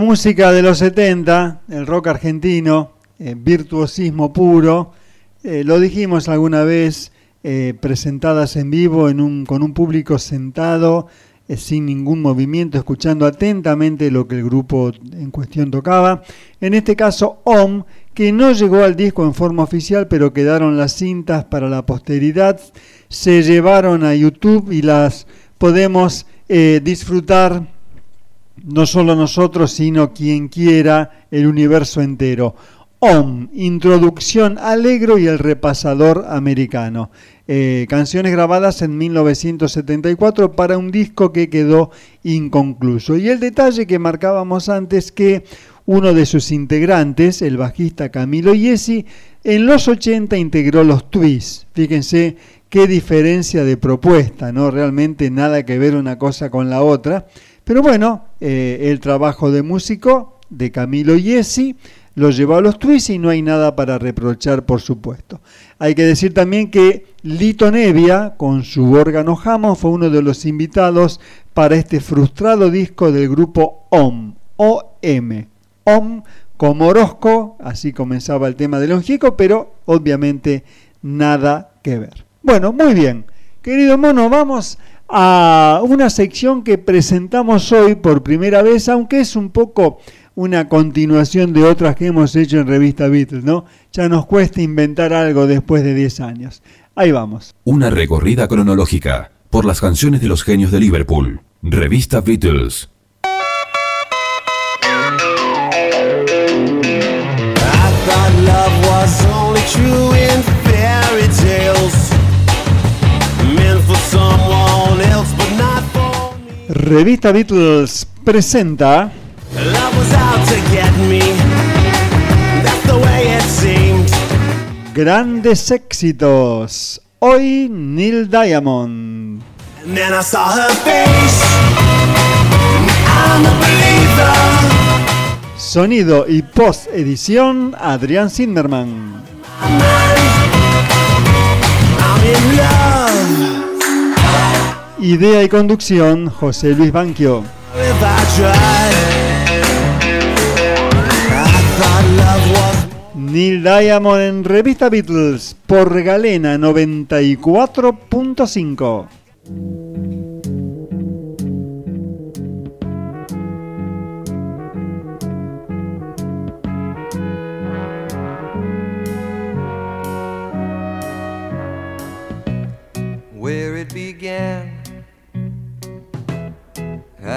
[SPEAKER 4] Música de los 70, el rock argentino, eh, virtuosismo puro, eh, lo dijimos alguna vez, eh, presentadas en vivo en un, con un público sentado, sin ningún movimiento, escuchando atentamente lo que el grupo en cuestión tocaba. En este caso, OM, que no llegó al disco en forma oficial, pero quedaron las cintas para la posteridad, se llevaron a YouTube y las podemos disfrutar no solo nosotros, sino quien quiera, el universo entero. OM, Introducción Alegro y el Repasador Americano. Eh, canciones grabadas en 1974 para un disco que quedó inconcluso. Y el detalle que marcábamos antes que uno de sus integrantes, el bajista Camilo Yesi, en los 80 integró los Twists. Fíjense qué diferencia de propuesta, ¿no? Realmente nada que ver una cosa con la otra. Pero bueno, eh, el trabajo de músico de Camilo Yesi lo llevó a los Twists y no hay nada para reprochar, por supuesto. Hay que decir también que Lito Nevia, con su órgano Hammond, fue uno de los invitados para este frustrado disco del grupo OM, OM, OM como Orozco, así comenzaba el tema de Longico, pero obviamente nada que ver. Bueno, muy bien. Querido mono, vamos a una sección que presentamos hoy por primera vez, aunque es un poco una continuación de otras que hemos hecho en Revista Beatles, ¿no? Ya nos cuesta inventar algo después de 10 años. Ahí vamos.
[SPEAKER 3] Una recorrida cronológica por las canciones de los genios de Liverpool. Revista Beatles.
[SPEAKER 5] I thought love was only true
[SPEAKER 4] Revista Beatles presenta. Grandes éxitos. Hoy Neil Diamond.
[SPEAKER 5] And then I saw her face. I'm a believer.
[SPEAKER 4] Sonido y post edición Adrián Zimmerman. Idea y conducción José Luis Banquio. Neil Diamond en Revista Beatles por Galena 94.5.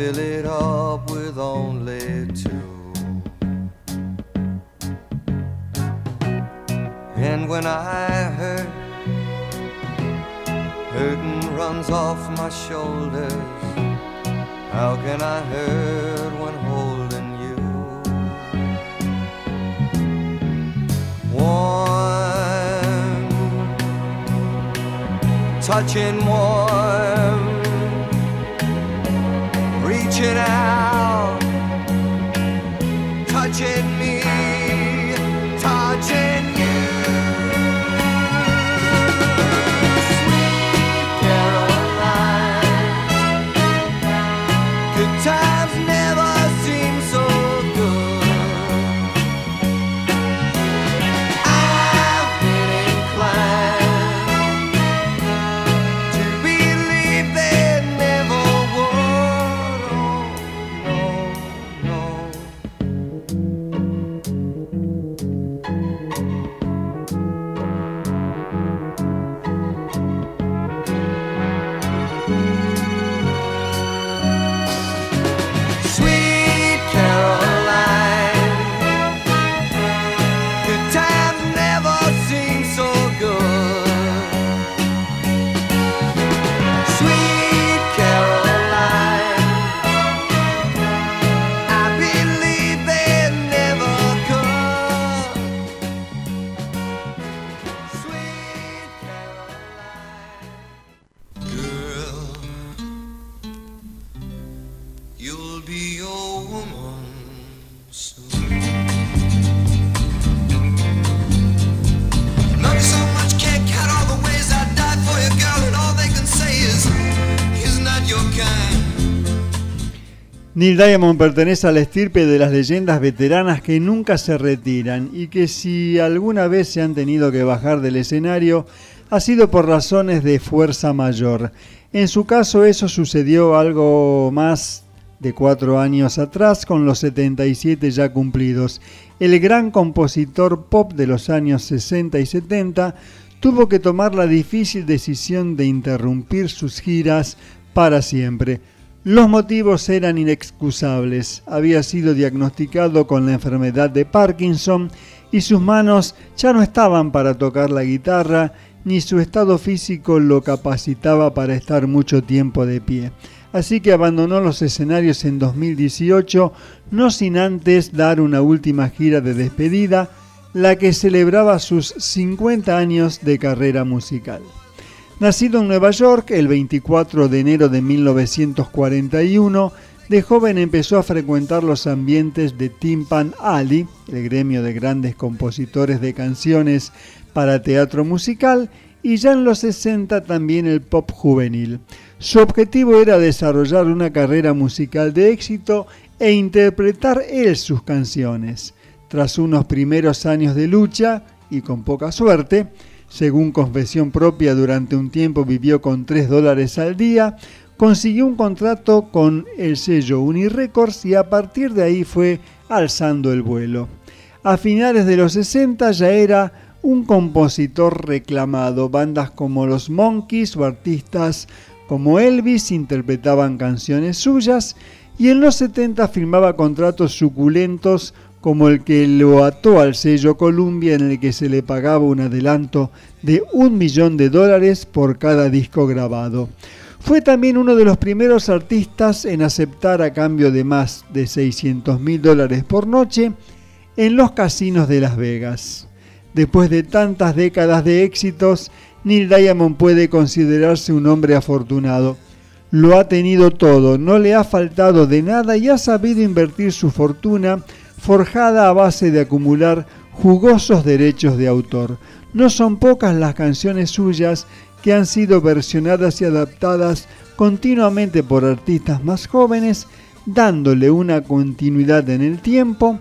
[SPEAKER 10] Fill it up with only two. And when I hurt Hurting runs off my shoulders. How can I hurt when holding you? Warm, touching warm, reaching out, touching me, touching
[SPEAKER 4] Neil Diamond pertenece a la estirpe de las leyendas veteranas que nunca se retiran y que si alguna vez se han tenido que bajar del escenario ha sido por razones de fuerza mayor. En su caso eso sucedió algo más de cuatro años atrás con los 77 ya cumplidos. El gran compositor pop de los años 60 y 70 tuvo que tomar la difícil decisión de interrumpir sus giras para siempre. Los motivos eran inexcusables. Había sido diagnosticado con la enfermedad de Parkinson y sus manos ya no estaban para tocar la guitarra, ni su estado físico lo capacitaba para estar mucho tiempo de pie. Así que abandonó los escenarios en 2018, no sin antes dar una última gira de despedida, la que celebraba sus 50 años de carrera musical. Nacido en Nueva York el 24 de enero de 1941, de joven empezó a frecuentar los ambientes de Timpan Alley, el gremio de grandes compositores de canciones para teatro musical, y ya en los 60 también el pop juvenil. Su objetivo era desarrollar una carrera musical de éxito e interpretar él sus canciones. Tras unos primeros años de lucha, y con poca suerte, según confesión propia, durante un tiempo vivió con 3 dólares al día, consiguió un contrato con el sello Unirecords y a partir de ahí fue alzando el vuelo. A finales de los 60 ya era un compositor reclamado. Bandas como los Monkeys o artistas como Elvis interpretaban canciones suyas y en los 70 firmaba contratos suculentos como el que lo ató al sello Columbia en el que se le pagaba un adelanto de un millón de dólares por cada disco grabado. Fue también uno de los primeros artistas en aceptar a cambio de más de 600 mil dólares por noche en los casinos de Las Vegas. Después de tantas décadas de éxitos, Neil Diamond puede considerarse un hombre afortunado. Lo ha tenido todo, no le ha faltado de nada y ha sabido invertir su fortuna forjada a base de acumular jugosos derechos de autor. No son pocas las canciones suyas que han sido versionadas y adaptadas continuamente por artistas más jóvenes, dándole una continuidad en el tiempo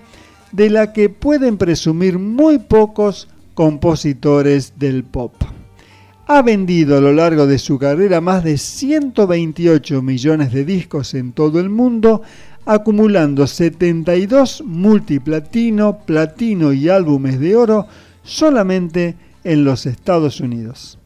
[SPEAKER 4] de la que pueden presumir muy pocos compositores del pop. Ha vendido a lo largo de su carrera más de 128 millones de discos en todo el mundo, acumulando 72 multiplatino, platino y álbumes de oro solamente en los Estados Unidos.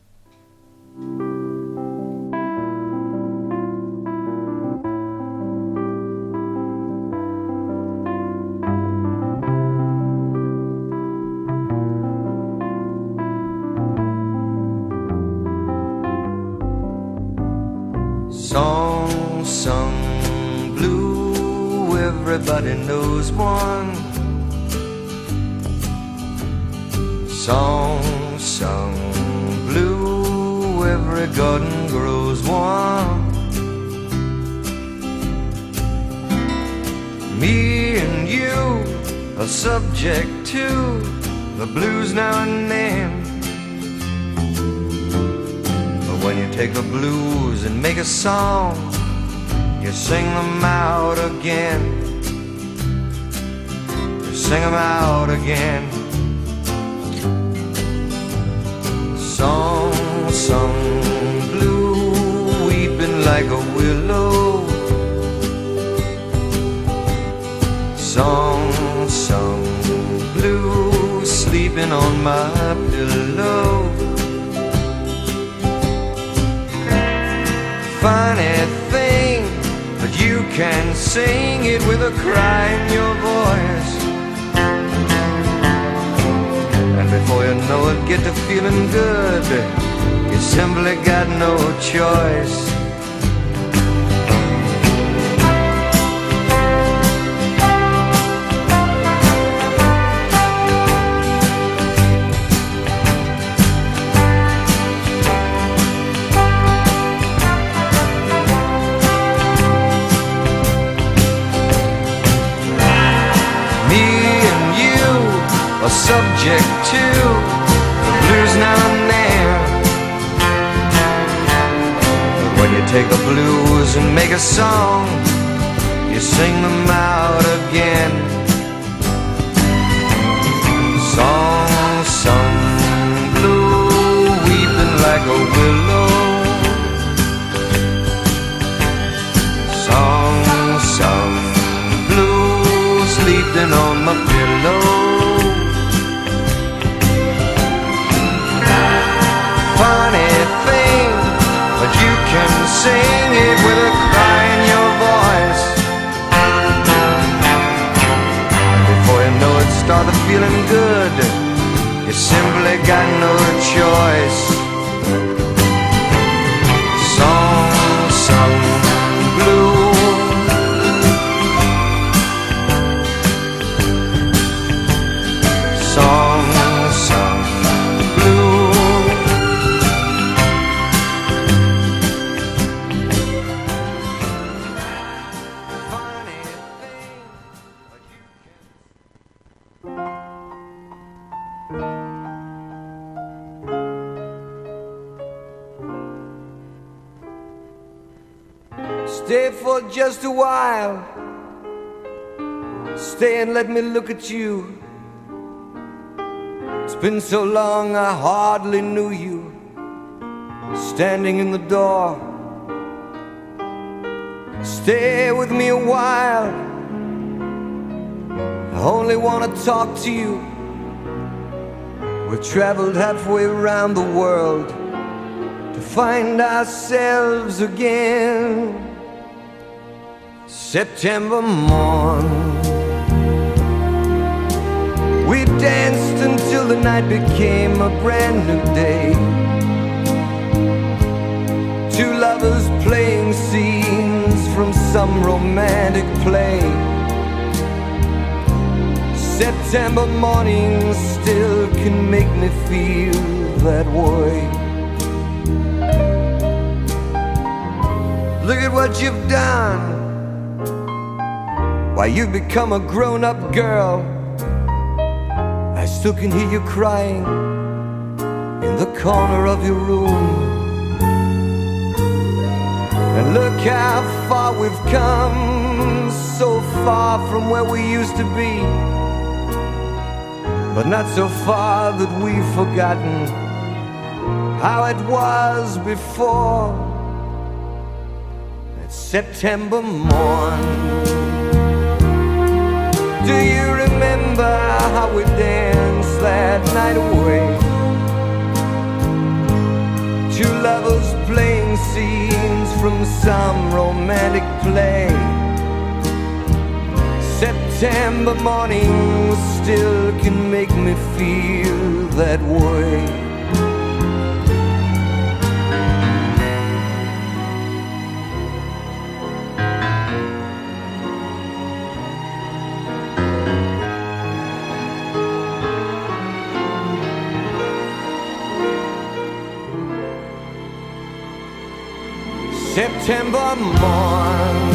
[SPEAKER 10] Everybody knows one. Song sung blue, every garden grows one. Me and you are subject to the blues now and then. But when you take the blues and make a song, you sing them out again. You sing them out again. Song sung blue, weeping like a willow. Song sung blue, sleeping on my pillow. Funny can sing it with a cry in your voice. And before you know it, get to feeling good. You simply got no choice. Or subject to the blues now and then. When you take the blues and make a song, you sing them out again. Song sung blue, weeping like a willow. Song sung blue, sleeping on my pillow. Funny thing, but you can sing it with a cry in your voice. And before you know it, started feeling good. You simply got no choice. Stay for just a while. Stay and let me look at you. It's been so long I hardly knew you. Standing in the door. Stay with me a while. I only want to talk to you. We've traveled halfway around the world to find ourselves again. September morn. We danced until the night became a brand new day. Two lovers playing scenes from some romantic play. September morning still can make me feel that way. Look at what you've done. Why, you've become a grown up girl. I still can hear you crying in the corner of your room. And look how far we've come, so far from where we used to be. But not so far that we've forgotten how it was before. That September morn. Do you remember how we danced that night away? Two lovers playing scenes from some romantic play. September morning still can make me feel that way. September morn.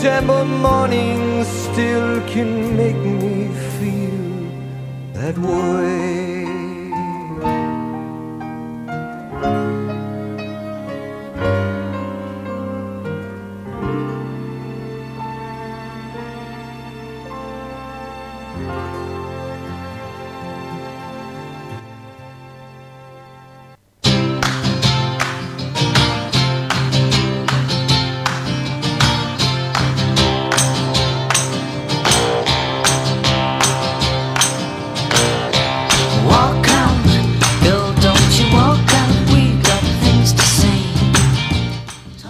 [SPEAKER 10] September morning still can make me feel that way.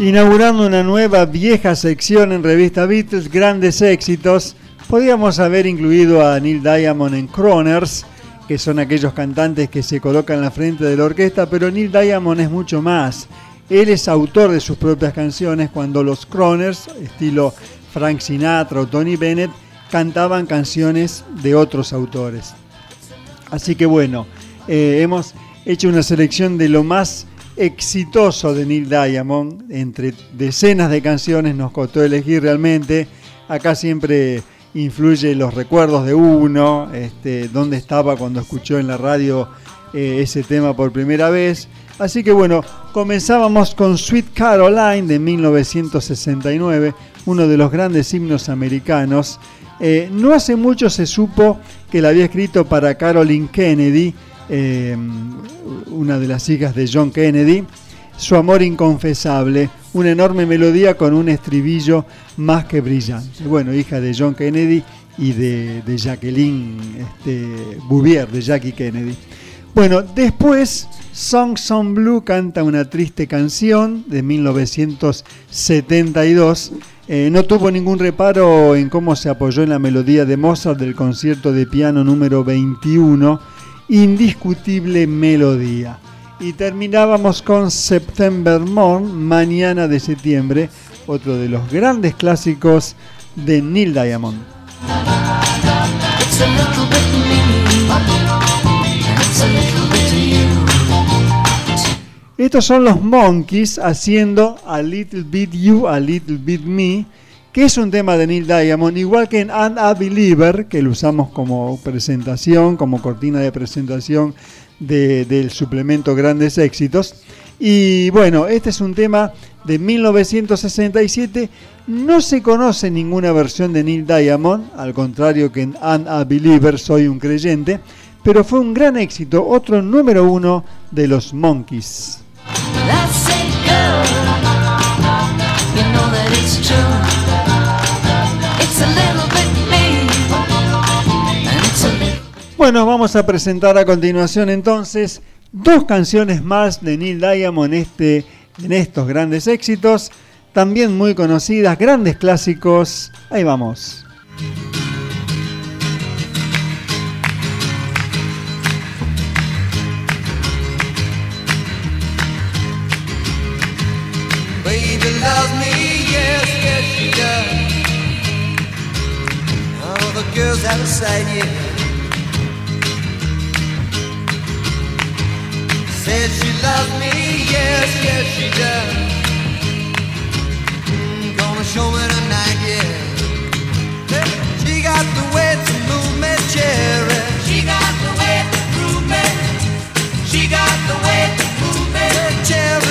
[SPEAKER 4] Inaugurando una nueva vieja sección en revista Beatles, grandes éxitos, podíamos haber incluido a Neil Diamond en Croners, que son aquellos cantantes que se colocan en la frente de la orquesta, pero Neil Diamond es mucho más. Él es autor de sus propias canciones cuando los Croners, estilo Frank Sinatra o Tony Bennett, cantaban canciones de otros autores. Así que bueno, eh, hemos hecho una selección de lo más exitoso de Neil Diamond. Entre decenas de canciones nos costó elegir realmente. Acá siempre influye los recuerdos de uno, este, dónde estaba cuando escuchó en la radio eh, ese tema por primera vez. Así que bueno, comenzábamos con Sweet Caroline de 1969, uno de los grandes himnos americanos. Eh, no hace mucho se supo que la había escrito para Carolyn Kennedy, eh, una de las hijas de John Kennedy. Su amor inconfesable, una enorme melodía con un estribillo más que brillante. Bueno, hija de John Kennedy y de, de Jacqueline este, Bouvier, de Jackie Kennedy. Bueno, después Songs on Blue canta una triste canción de 1972. Eh, no tuvo ningún reparo en cómo se apoyó en la melodía de Mozart del concierto de piano número 21. Indiscutible melodía. Y terminábamos con September Morn, Mañana de Septiembre, otro de los grandes clásicos de Neil Diamond. Estos son los Monkeys haciendo A Little Bit You, A Little Bit Me, que es un tema de Neil Diamond, igual que en And a Believer, que lo usamos como presentación, como cortina de presentación de- del suplemento Grandes Éxitos. Y bueno, este es un tema de 1967. No se conoce ninguna versión de Neil Diamond, al contrario que en And a Believer, Soy un creyente, pero fue un gran éxito, otro número uno de los Monkeys. Bueno, vamos a presentar a continuación entonces dos canciones más de Neil Diamond este, en estos grandes éxitos, también muy conocidas, grandes clásicos. Ahí vamos.
[SPEAKER 10] Baby loves me, Says she loves me, yes, yes she does. Mm, gonna show me tonight, yeah. She got the way to move me, cherry. She got the way to move me. She got the way to move me, cherry,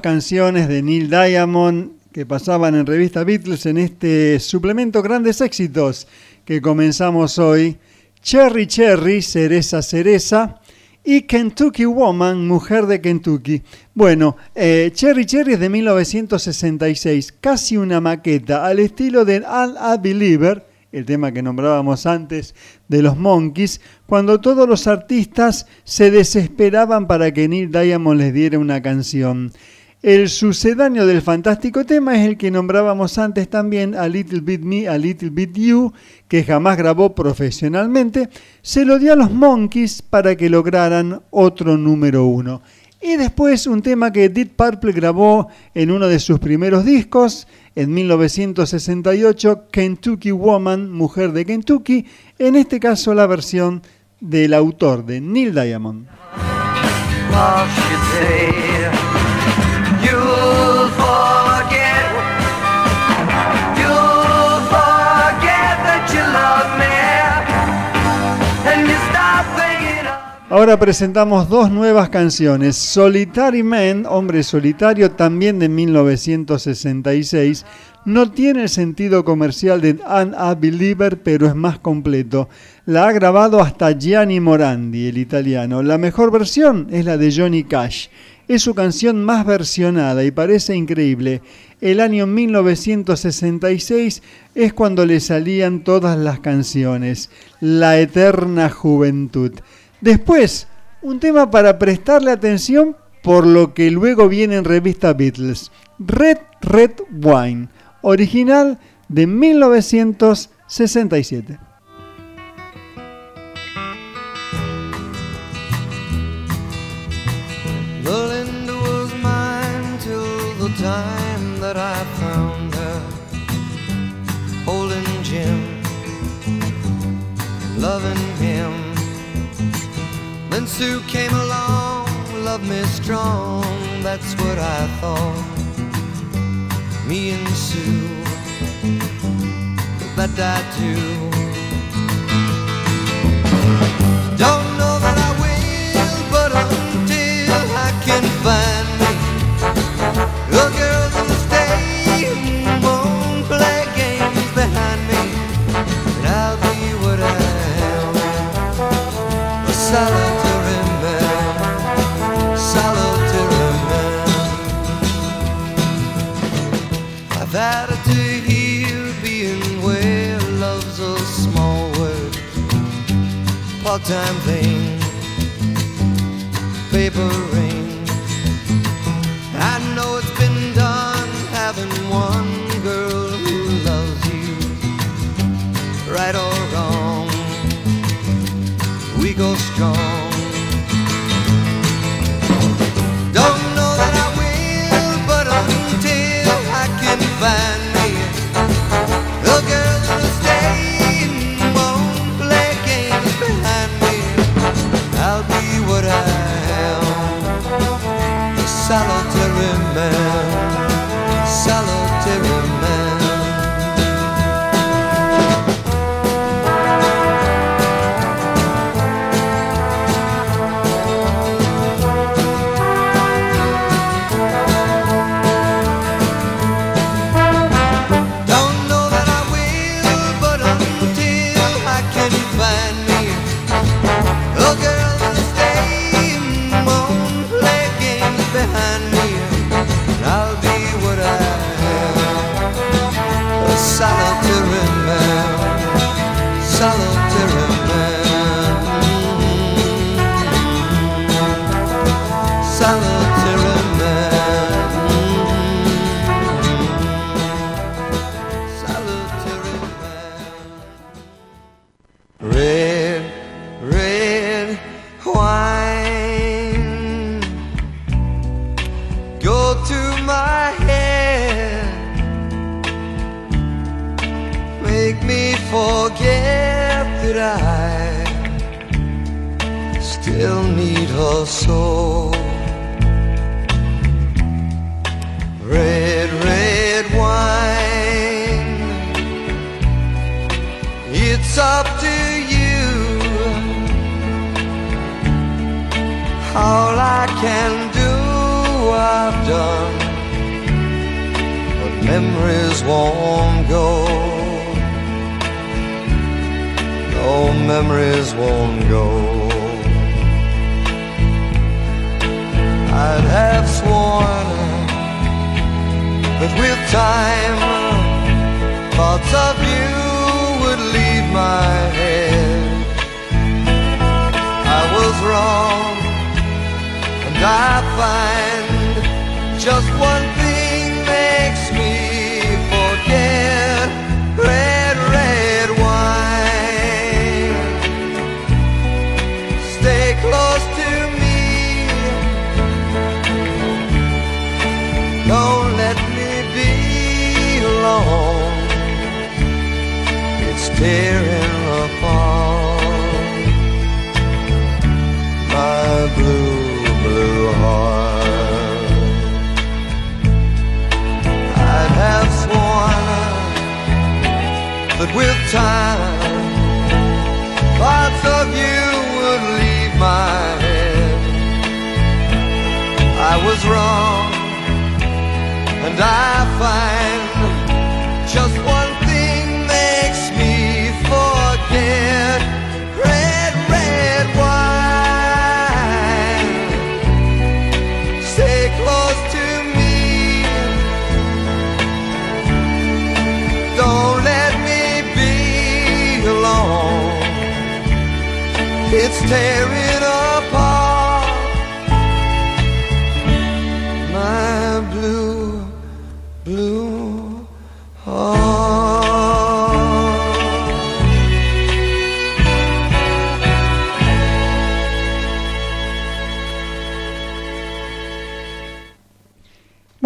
[SPEAKER 4] canciones de Neil Diamond que pasaban en revista Beatles en este suplemento Grandes Éxitos que comenzamos hoy. Cherry Cherry, Cereza Cereza y Kentucky Woman, Mujer de Kentucky. Bueno, eh, Cherry Cherry es de 1966, casi una maqueta al estilo de All I Believer, el tema que nombrábamos antes de los Monkeys, cuando todos los artistas se desesperaban para que Neil Diamond les diera una canción. El sucedáneo del fantástico tema es el que nombrábamos antes también, A Little Bit Me, A Little Bit You, que jamás grabó profesionalmente, se lo dio a los Monkeys para que lograran otro número uno. Y después un tema que Deep Purple grabó en uno de sus primeros discos, en 1968, Kentucky Woman, Mujer de Kentucky, en este caso la versión del autor de Neil Diamond. Ahora presentamos dos nuevas canciones. Solitary Man, Hombre Solitario, también de 1966. No tiene el sentido comercial de An A Believer, pero es más completo. La ha grabado hasta Gianni Morandi, el italiano. La mejor versión es la de Johnny Cash. Es su canción más versionada y parece increíble. El año 1966 es cuando le salían todas las canciones. La eterna juventud. Después, un tema para prestarle atención por lo que luego viene en revista Beatles. Red Red Wine, original de 1967.
[SPEAKER 10] Belinda was mine till the time that I found her holding Jim, loving When Sue came along, love me strong, that's what I thought. Me and Sue, that I do. Don't know that I will, but until I can find me a girl to stay and won't play games behind me, and I'll be what I am, a solid. Part-time thing, paper ring. I know it's been done having one girl who loves you, right or wrong. We go strong.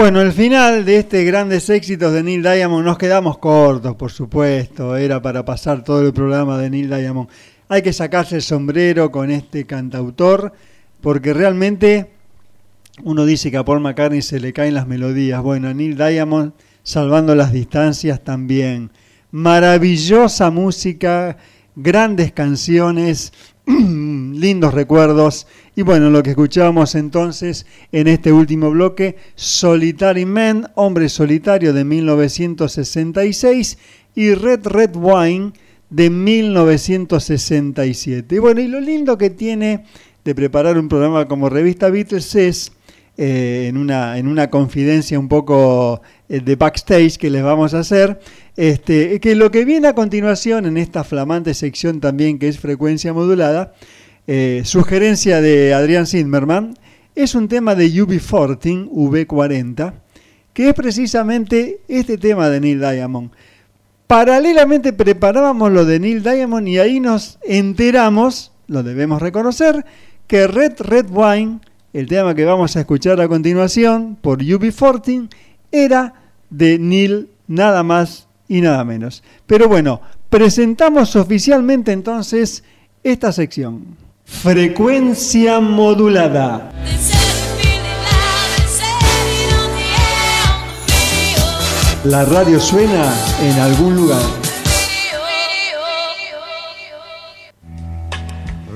[SPEAKER 4] Bueno, el final de este grandes éxitos de Neil Diamond nos quedamos cortos, por supuesto. Era para pasar todo el programa de Neil Diamond. Hay que sacarse el sombrero con este cantautor, porque realmente uno dice que a Paul McCartney se le caen las melodías. Bueno, Neil Diamond, salvando las distancias también. Maravillosa música, grandes canciones, [clears throat] lindos recuerdos. Y bueno, lo que escuchábamos entonces en este último bloque, Solitary Man, Hombre Solitario de 1966 y Red Red Wine de 1967. Y bueno, y lo lindo que tiene de preparar un programa como Revista Beatles es, eh, en, una, en una confidencia un poco eh, de backstage que les vamos a hacer, este, que lo que viene a continuación en esta flamante sección también que es frecuencia modulada, eh, sugerencia de Adrián Zimmerman, es un tema de UB14, V40, que es precisamente este tema de Neil Diamond. Paralelamente preparábamos lo de Neil Diamond y ahí nos enteramos, lo debemos reconocer, que Red Red Wine, el tema que vamos a escuchar a continuación por UB14, era de Neil nada más y nada menos. Pero bueno, presentamos oficialmente entonces esta sección. Frecuencia modulada. La radio suena en algún lugar.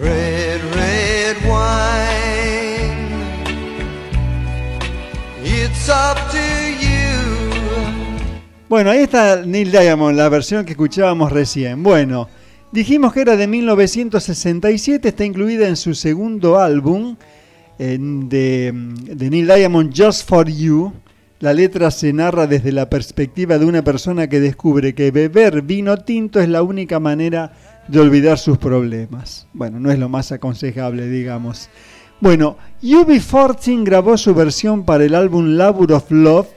[SPEAKER 10] Red, red wine. It's up to you.
[SPEAKER 4] Bueno, ahí está Neil Diamond, la versión que escuchábamos recién. Bueno, dijimos que era de 1967, está incluida en su segundo álbum de Neil Diamond, Just for You. La letra se narra desde la perspectiva de una persona que descubre que beber vino tinto es la única manera de olvidar sus problemas. Bueno, no es lo más aconsejable, digamos. Bueno, UB14 grabó su versión para el álbum Labor of Love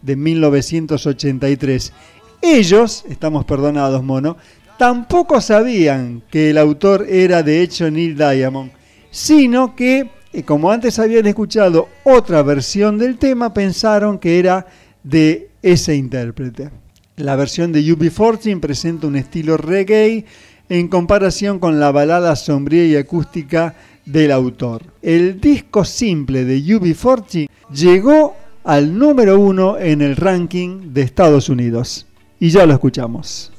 [SPEAKER 4] de 1983. Ellos, estamos perdonados, mono, tampoco sabían que el autor era de hecho Neil Diamond, sino que, eh, como antes habían escuchado otra versión del tema, pensaron que era de ese intérprete. La versión de UB14 presenta un estilo reggae en comparación con la balada sombría y acústica del autor. El disco simple de UB40 llegó al número uno en el ranking de Estados Unidos. Y ya lo escuchamos.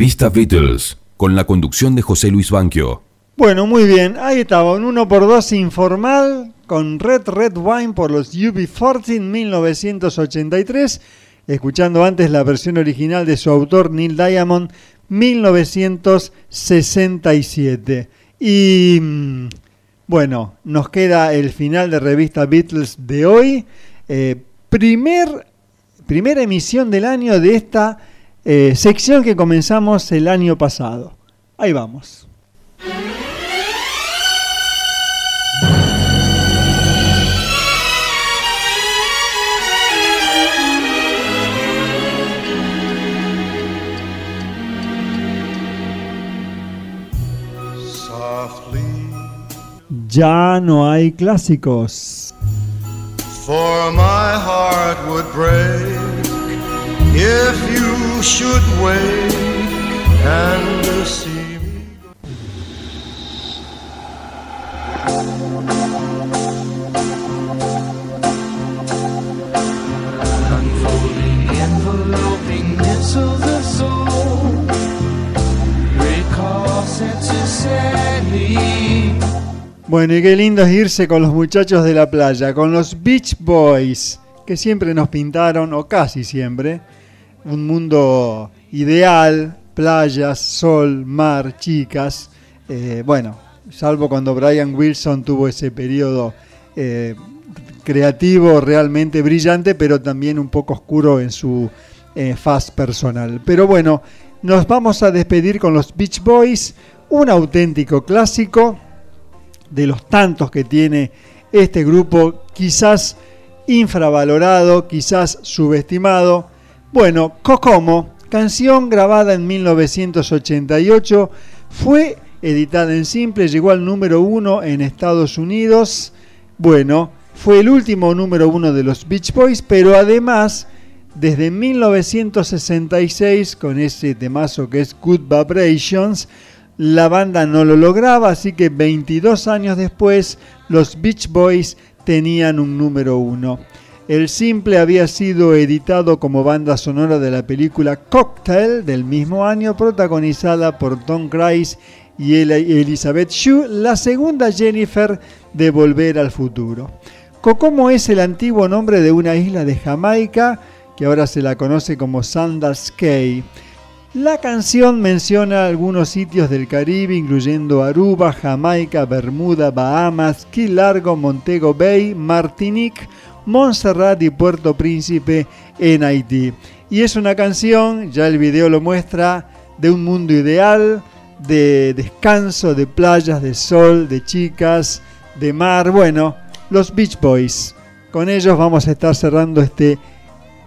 [SPEAKER 3] Revista Beatles, con la conducción de José Luis Banquio.
[SPEAKER 4] Bueno, muy bien, ahí estaba, un 1x2 informal con Red Red Wine por los UB40 1983, escuchando antes la versión original de su autor Neil Diamond 1967. Y mm, bueno, nos queda el final de revista Beatles de hoy. Eh, primer, primera emisión del año de esta eh, sección que comenzamos el año pasado. Ahí vamos. Ya no hay clásicos.
[SPEAKER 10] for my heart would break if you should wake and see me.
[SPEAKER 8] Unfolding, enveloping missiles of soul. Recall senses sadly.
[SPEAKER 4] Bueno, y qué lindo es irse con los muchachos de la playa, con los Beach Boys, que siempre nos pintaron, o casi siempre, un mundo ideal, playas, sol, mar, chicas. Eh, bueno, salvo cuando Brian Wilson tuvo ese periodo eh, creativo realmente brillante, pero también un poco oscuro en su eh, faz personal. Pero bueno, nos vamos a despedir con los Beach Boys, un auténtico clásico de los tantos que tiene este grupo, quizás infravalorado, quizás subestimado. Bueno, Kokomo, canción grabada en 1988, fue editada en simple, llegó al número uno en Estados Unidos. Bueno, fue el último número uno de los Beach Boys, pero además, desde 1966, con ese temazo que es Good Vibrations, la banda no lo lograba, así que 22 años después los Beach Boys tenían un número uno. El simple había sido editado como banda sonora de la película Cocktail del mismo año, protagonizada por Tom Cruise y El- Elizabeth Shue, la segunda Jennifer de Volver al Futuro. Kokomo es el antiguo nombre de una isla de Jamaica que ahora se la conoce como Sandals Cay. La canción menciona algunos sitios del Caribe, incluyendo Aruba, Jamaica, Bermuda, Bahamas, Key Largo, Montego Bay, Martinique, Montserrat y Puerto Príncipe en Haití. Y es una canción, ya el video lo muestra, de un mundo ideal, de descanso, de playas, de sol, de chicas, de mar. Bueno, los Beach Boys. Con ellos vamos a estar cerrando este,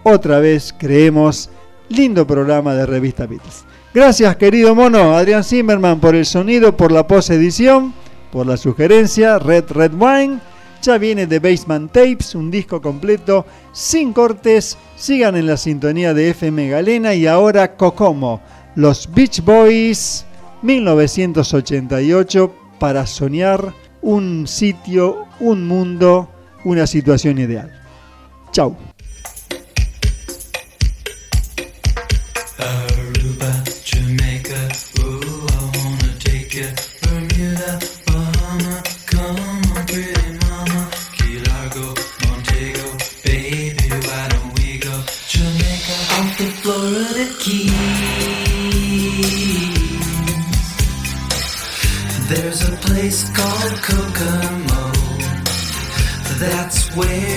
[SPEAKER 4] otra vez, creemos, lindo programa de Revista Beatles. Gracias, querido mono, Adrián Zimmerman, por el sonido, por la post-edición, por la sugerencia, Red Red Wine. Ya viene The Basement Tapes, un disco completo, sin cortes. Sigan en la sintonía de FM Galena y ahora Kokomo, los Beach Boys, 1988, para soñar un sitio, un mundo, una situación ideal. Chau.
[SPEAKER 7] That's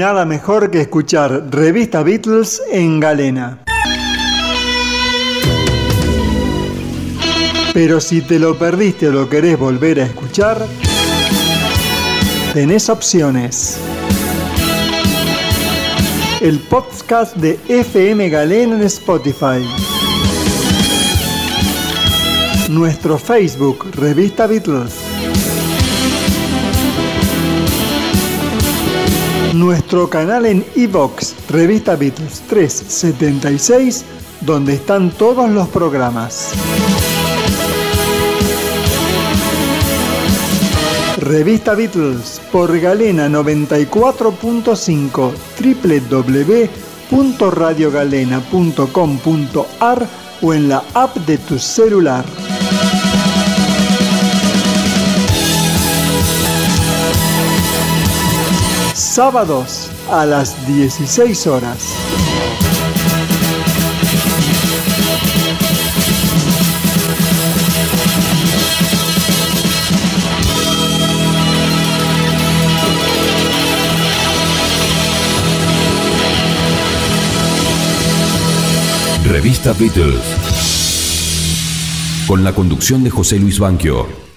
[SPEAKER 4] nada mejor que escuchar Revista Beatles en galena. Pero si te lo perdiste o lo querés volver a escuchar, tenés opciones. El podcast de FM Galena en Spotify. Nuestro Facebook, Revista Beatles. nuestro canal en iVox, Revista Beatles 376, donde están todos los programas. Revista Beatles por Galena 94.5 www.radiogalena.com.ar o en la app de tu celular. sábados a las 16 horas.
[SPEAKER 3] Revista Beatles. Con la conducción de José Luis Banquio.